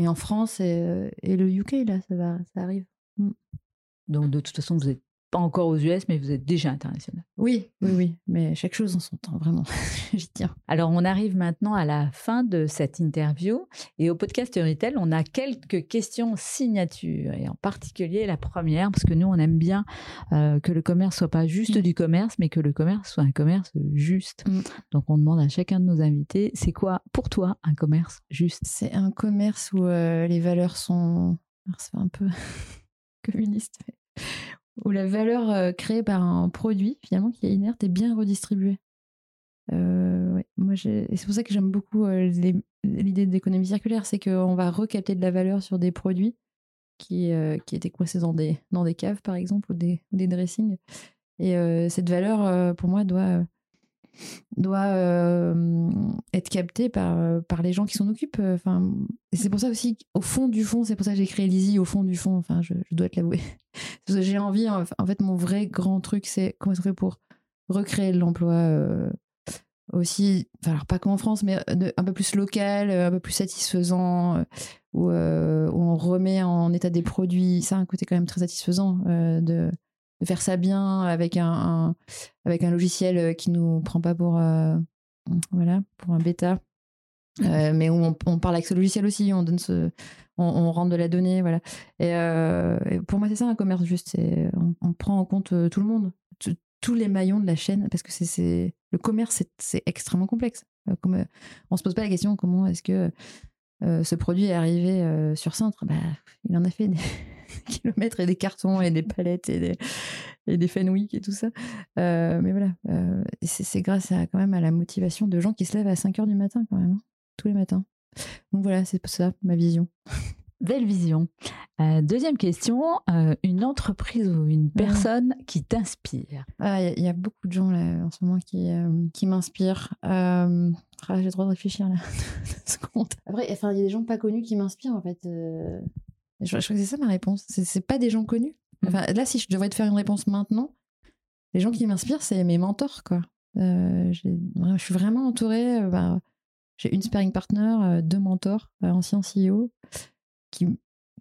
et, en France et, et, le UK, là, ça, va, ça arrive. Mm. Donc, de toute façon, vous êtes pas encore aux US, mais vous êtes déjà international. Oui, oui, oui. Mais chaque chose en son temps, vraiment. J'y tiens. Alors, on arrive maintenant à la fin de cette interview. Et au podcast Retail, on a quelques questions signatures. Et en particulier, la première, parce que nous, on aime bien euh, que le commerce soit pas juste mm. du commerce, mais que le commerce soit un commerce juste. Mm. Donc, on demande à chacun de nos invités, c'est quoi pour toi un commerce juste? C'est un commerce où euh, les valeurs sont. C'est un peu communiste où la valeur euh, créée par un produit, finalement, qui est inerte, est bien redistribuée. Euh, moi, c'est pour ça que j'aime beaucoup euh, l'idée d'économie circulaire, c'est qu'on va recapter de la valeur sur des produits qui, qui étaient coincés dans des, dans des caves, par exemple, ou des, des dressings. Et cette valeur, pour moi, doit doit euh, être capté par, euh, par les gens qui s'en occupent. Euh, enfin, c'est pour ça aussi, au fond du fond, c'est pour ça que j'ai créé Lizzie, au fond du fond, enfin, je, dois te l'avouer. J'ai envie, en fait, mon vrai grand truc, c'est comment est-ce fait pour recréer l'emploi aussi, alors pas qu'en France, mais un peu plus local, un peu plus satisfaisant, où, on remet en état des produits. Ça un côté quand même très satisfaisant de de faire ça bien avec un, avec un logiciel euh, qui nous prend pas pour euh, voilà pour un bêta. Euh, mais où on, parle avec ce logiciel aussi on donne ce on, rentre de la donnée voilà. Et, pour moi c'est ça un commerce juste on, on, prend en compte tout le monde tous les maillons de la chaîne parce que c'est le commerce c'est extrêmement complexe. Comme on se pose pas la question comment est-ce que ce produit est arrivé sur Centre bah, il en a fait des kilomètres et des cartons et des palettes et des, et des Fenwick et tout ça. Euh, mais voilà, euh, c'est grâce à, quand même à la motivation de gens qui se lèvent à 5 heures du matin quand même, hein, tous les matins. Donc voilà, c'est ça ma vision. Belle vision. Euh, deuxième question, une entreprise ou une personne qui t'inspire? Ah, Il y, a beaucoup de gens là, en ce moment qui, qui m'inspirent. Ah, j'ai le droit de réfléchir là. Après, enfin, il y a des gens pas connus qui m'inspirent en fait. Je, crois que c'est ça ma réponse. C'est pas des gens connus. Mm. Enfin, là, si je devrais te faire une réponse maintenant, les gens qui m'inspirent, c'est mes mentors, quoi. Euh, je suis vraiment entourée. Euh, bah, j'ai une sparring partner, euh, deux mentors, anciens CEO, qui,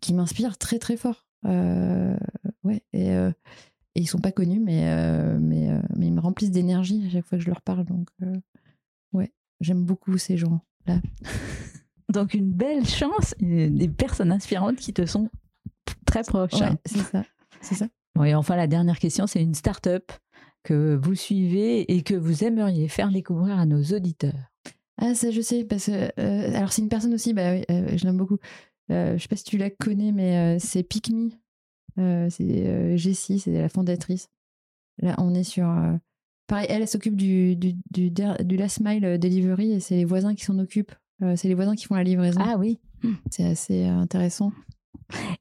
qui m'inspirent très très fort. ouais, et, et, ils sont pas connus, mais, mais, mais ils me remplissent d'énergie à chaque fois que je leur parle. Donc, ouais, j'aime beaucoup ces gens-là. Donc une belle chance, des personnes inspirantes qui te sont très proches. C'est ça. C'est ça. et enfin la dernière question, c'est une start-up que vous suivez et que vous aimeriez faire découvrir à nos auditeurs. Ah ça je sais parce euh, alors c'est une personne aussi, bah oui, euh, je l'aime beaucoup. Euh, je sais pas si tu la connais, mais c'est Picme. c'est Jessie, c'est la fondatrice. Là, on est sur. pareil, elle, elle s'occupe du, du, du, du, last mile delivery et c'est les voisins qui s'en occupent. Euh, c'est les voisins qui font la livraison. Ah oui. C'est assez euh, intéressant.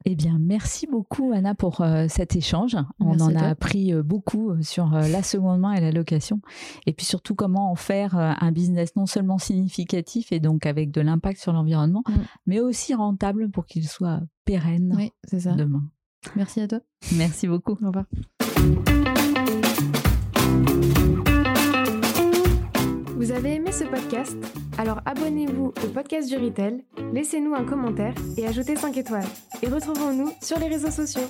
Eh bien, merci beaucoup Anna pour euh, cet échange. On en a appris beaucoup sur la seconde main et la location, et puis surtout comment en faire un business non seulement significatif et donc avec de l'impact sur l'environnement, mm. mais aussi rentable pour qu'il soit pérenne oui, ça. demain. Merci à toi. Merci beaucoup. Au revoir. Vous avez aimé ce podcast? Alors abonnez-vous au podcast du Retail, laissez-nous un commentaire et ajoutez 5 étoiles. Et retrouvons-nous sur les réseaux sociaux.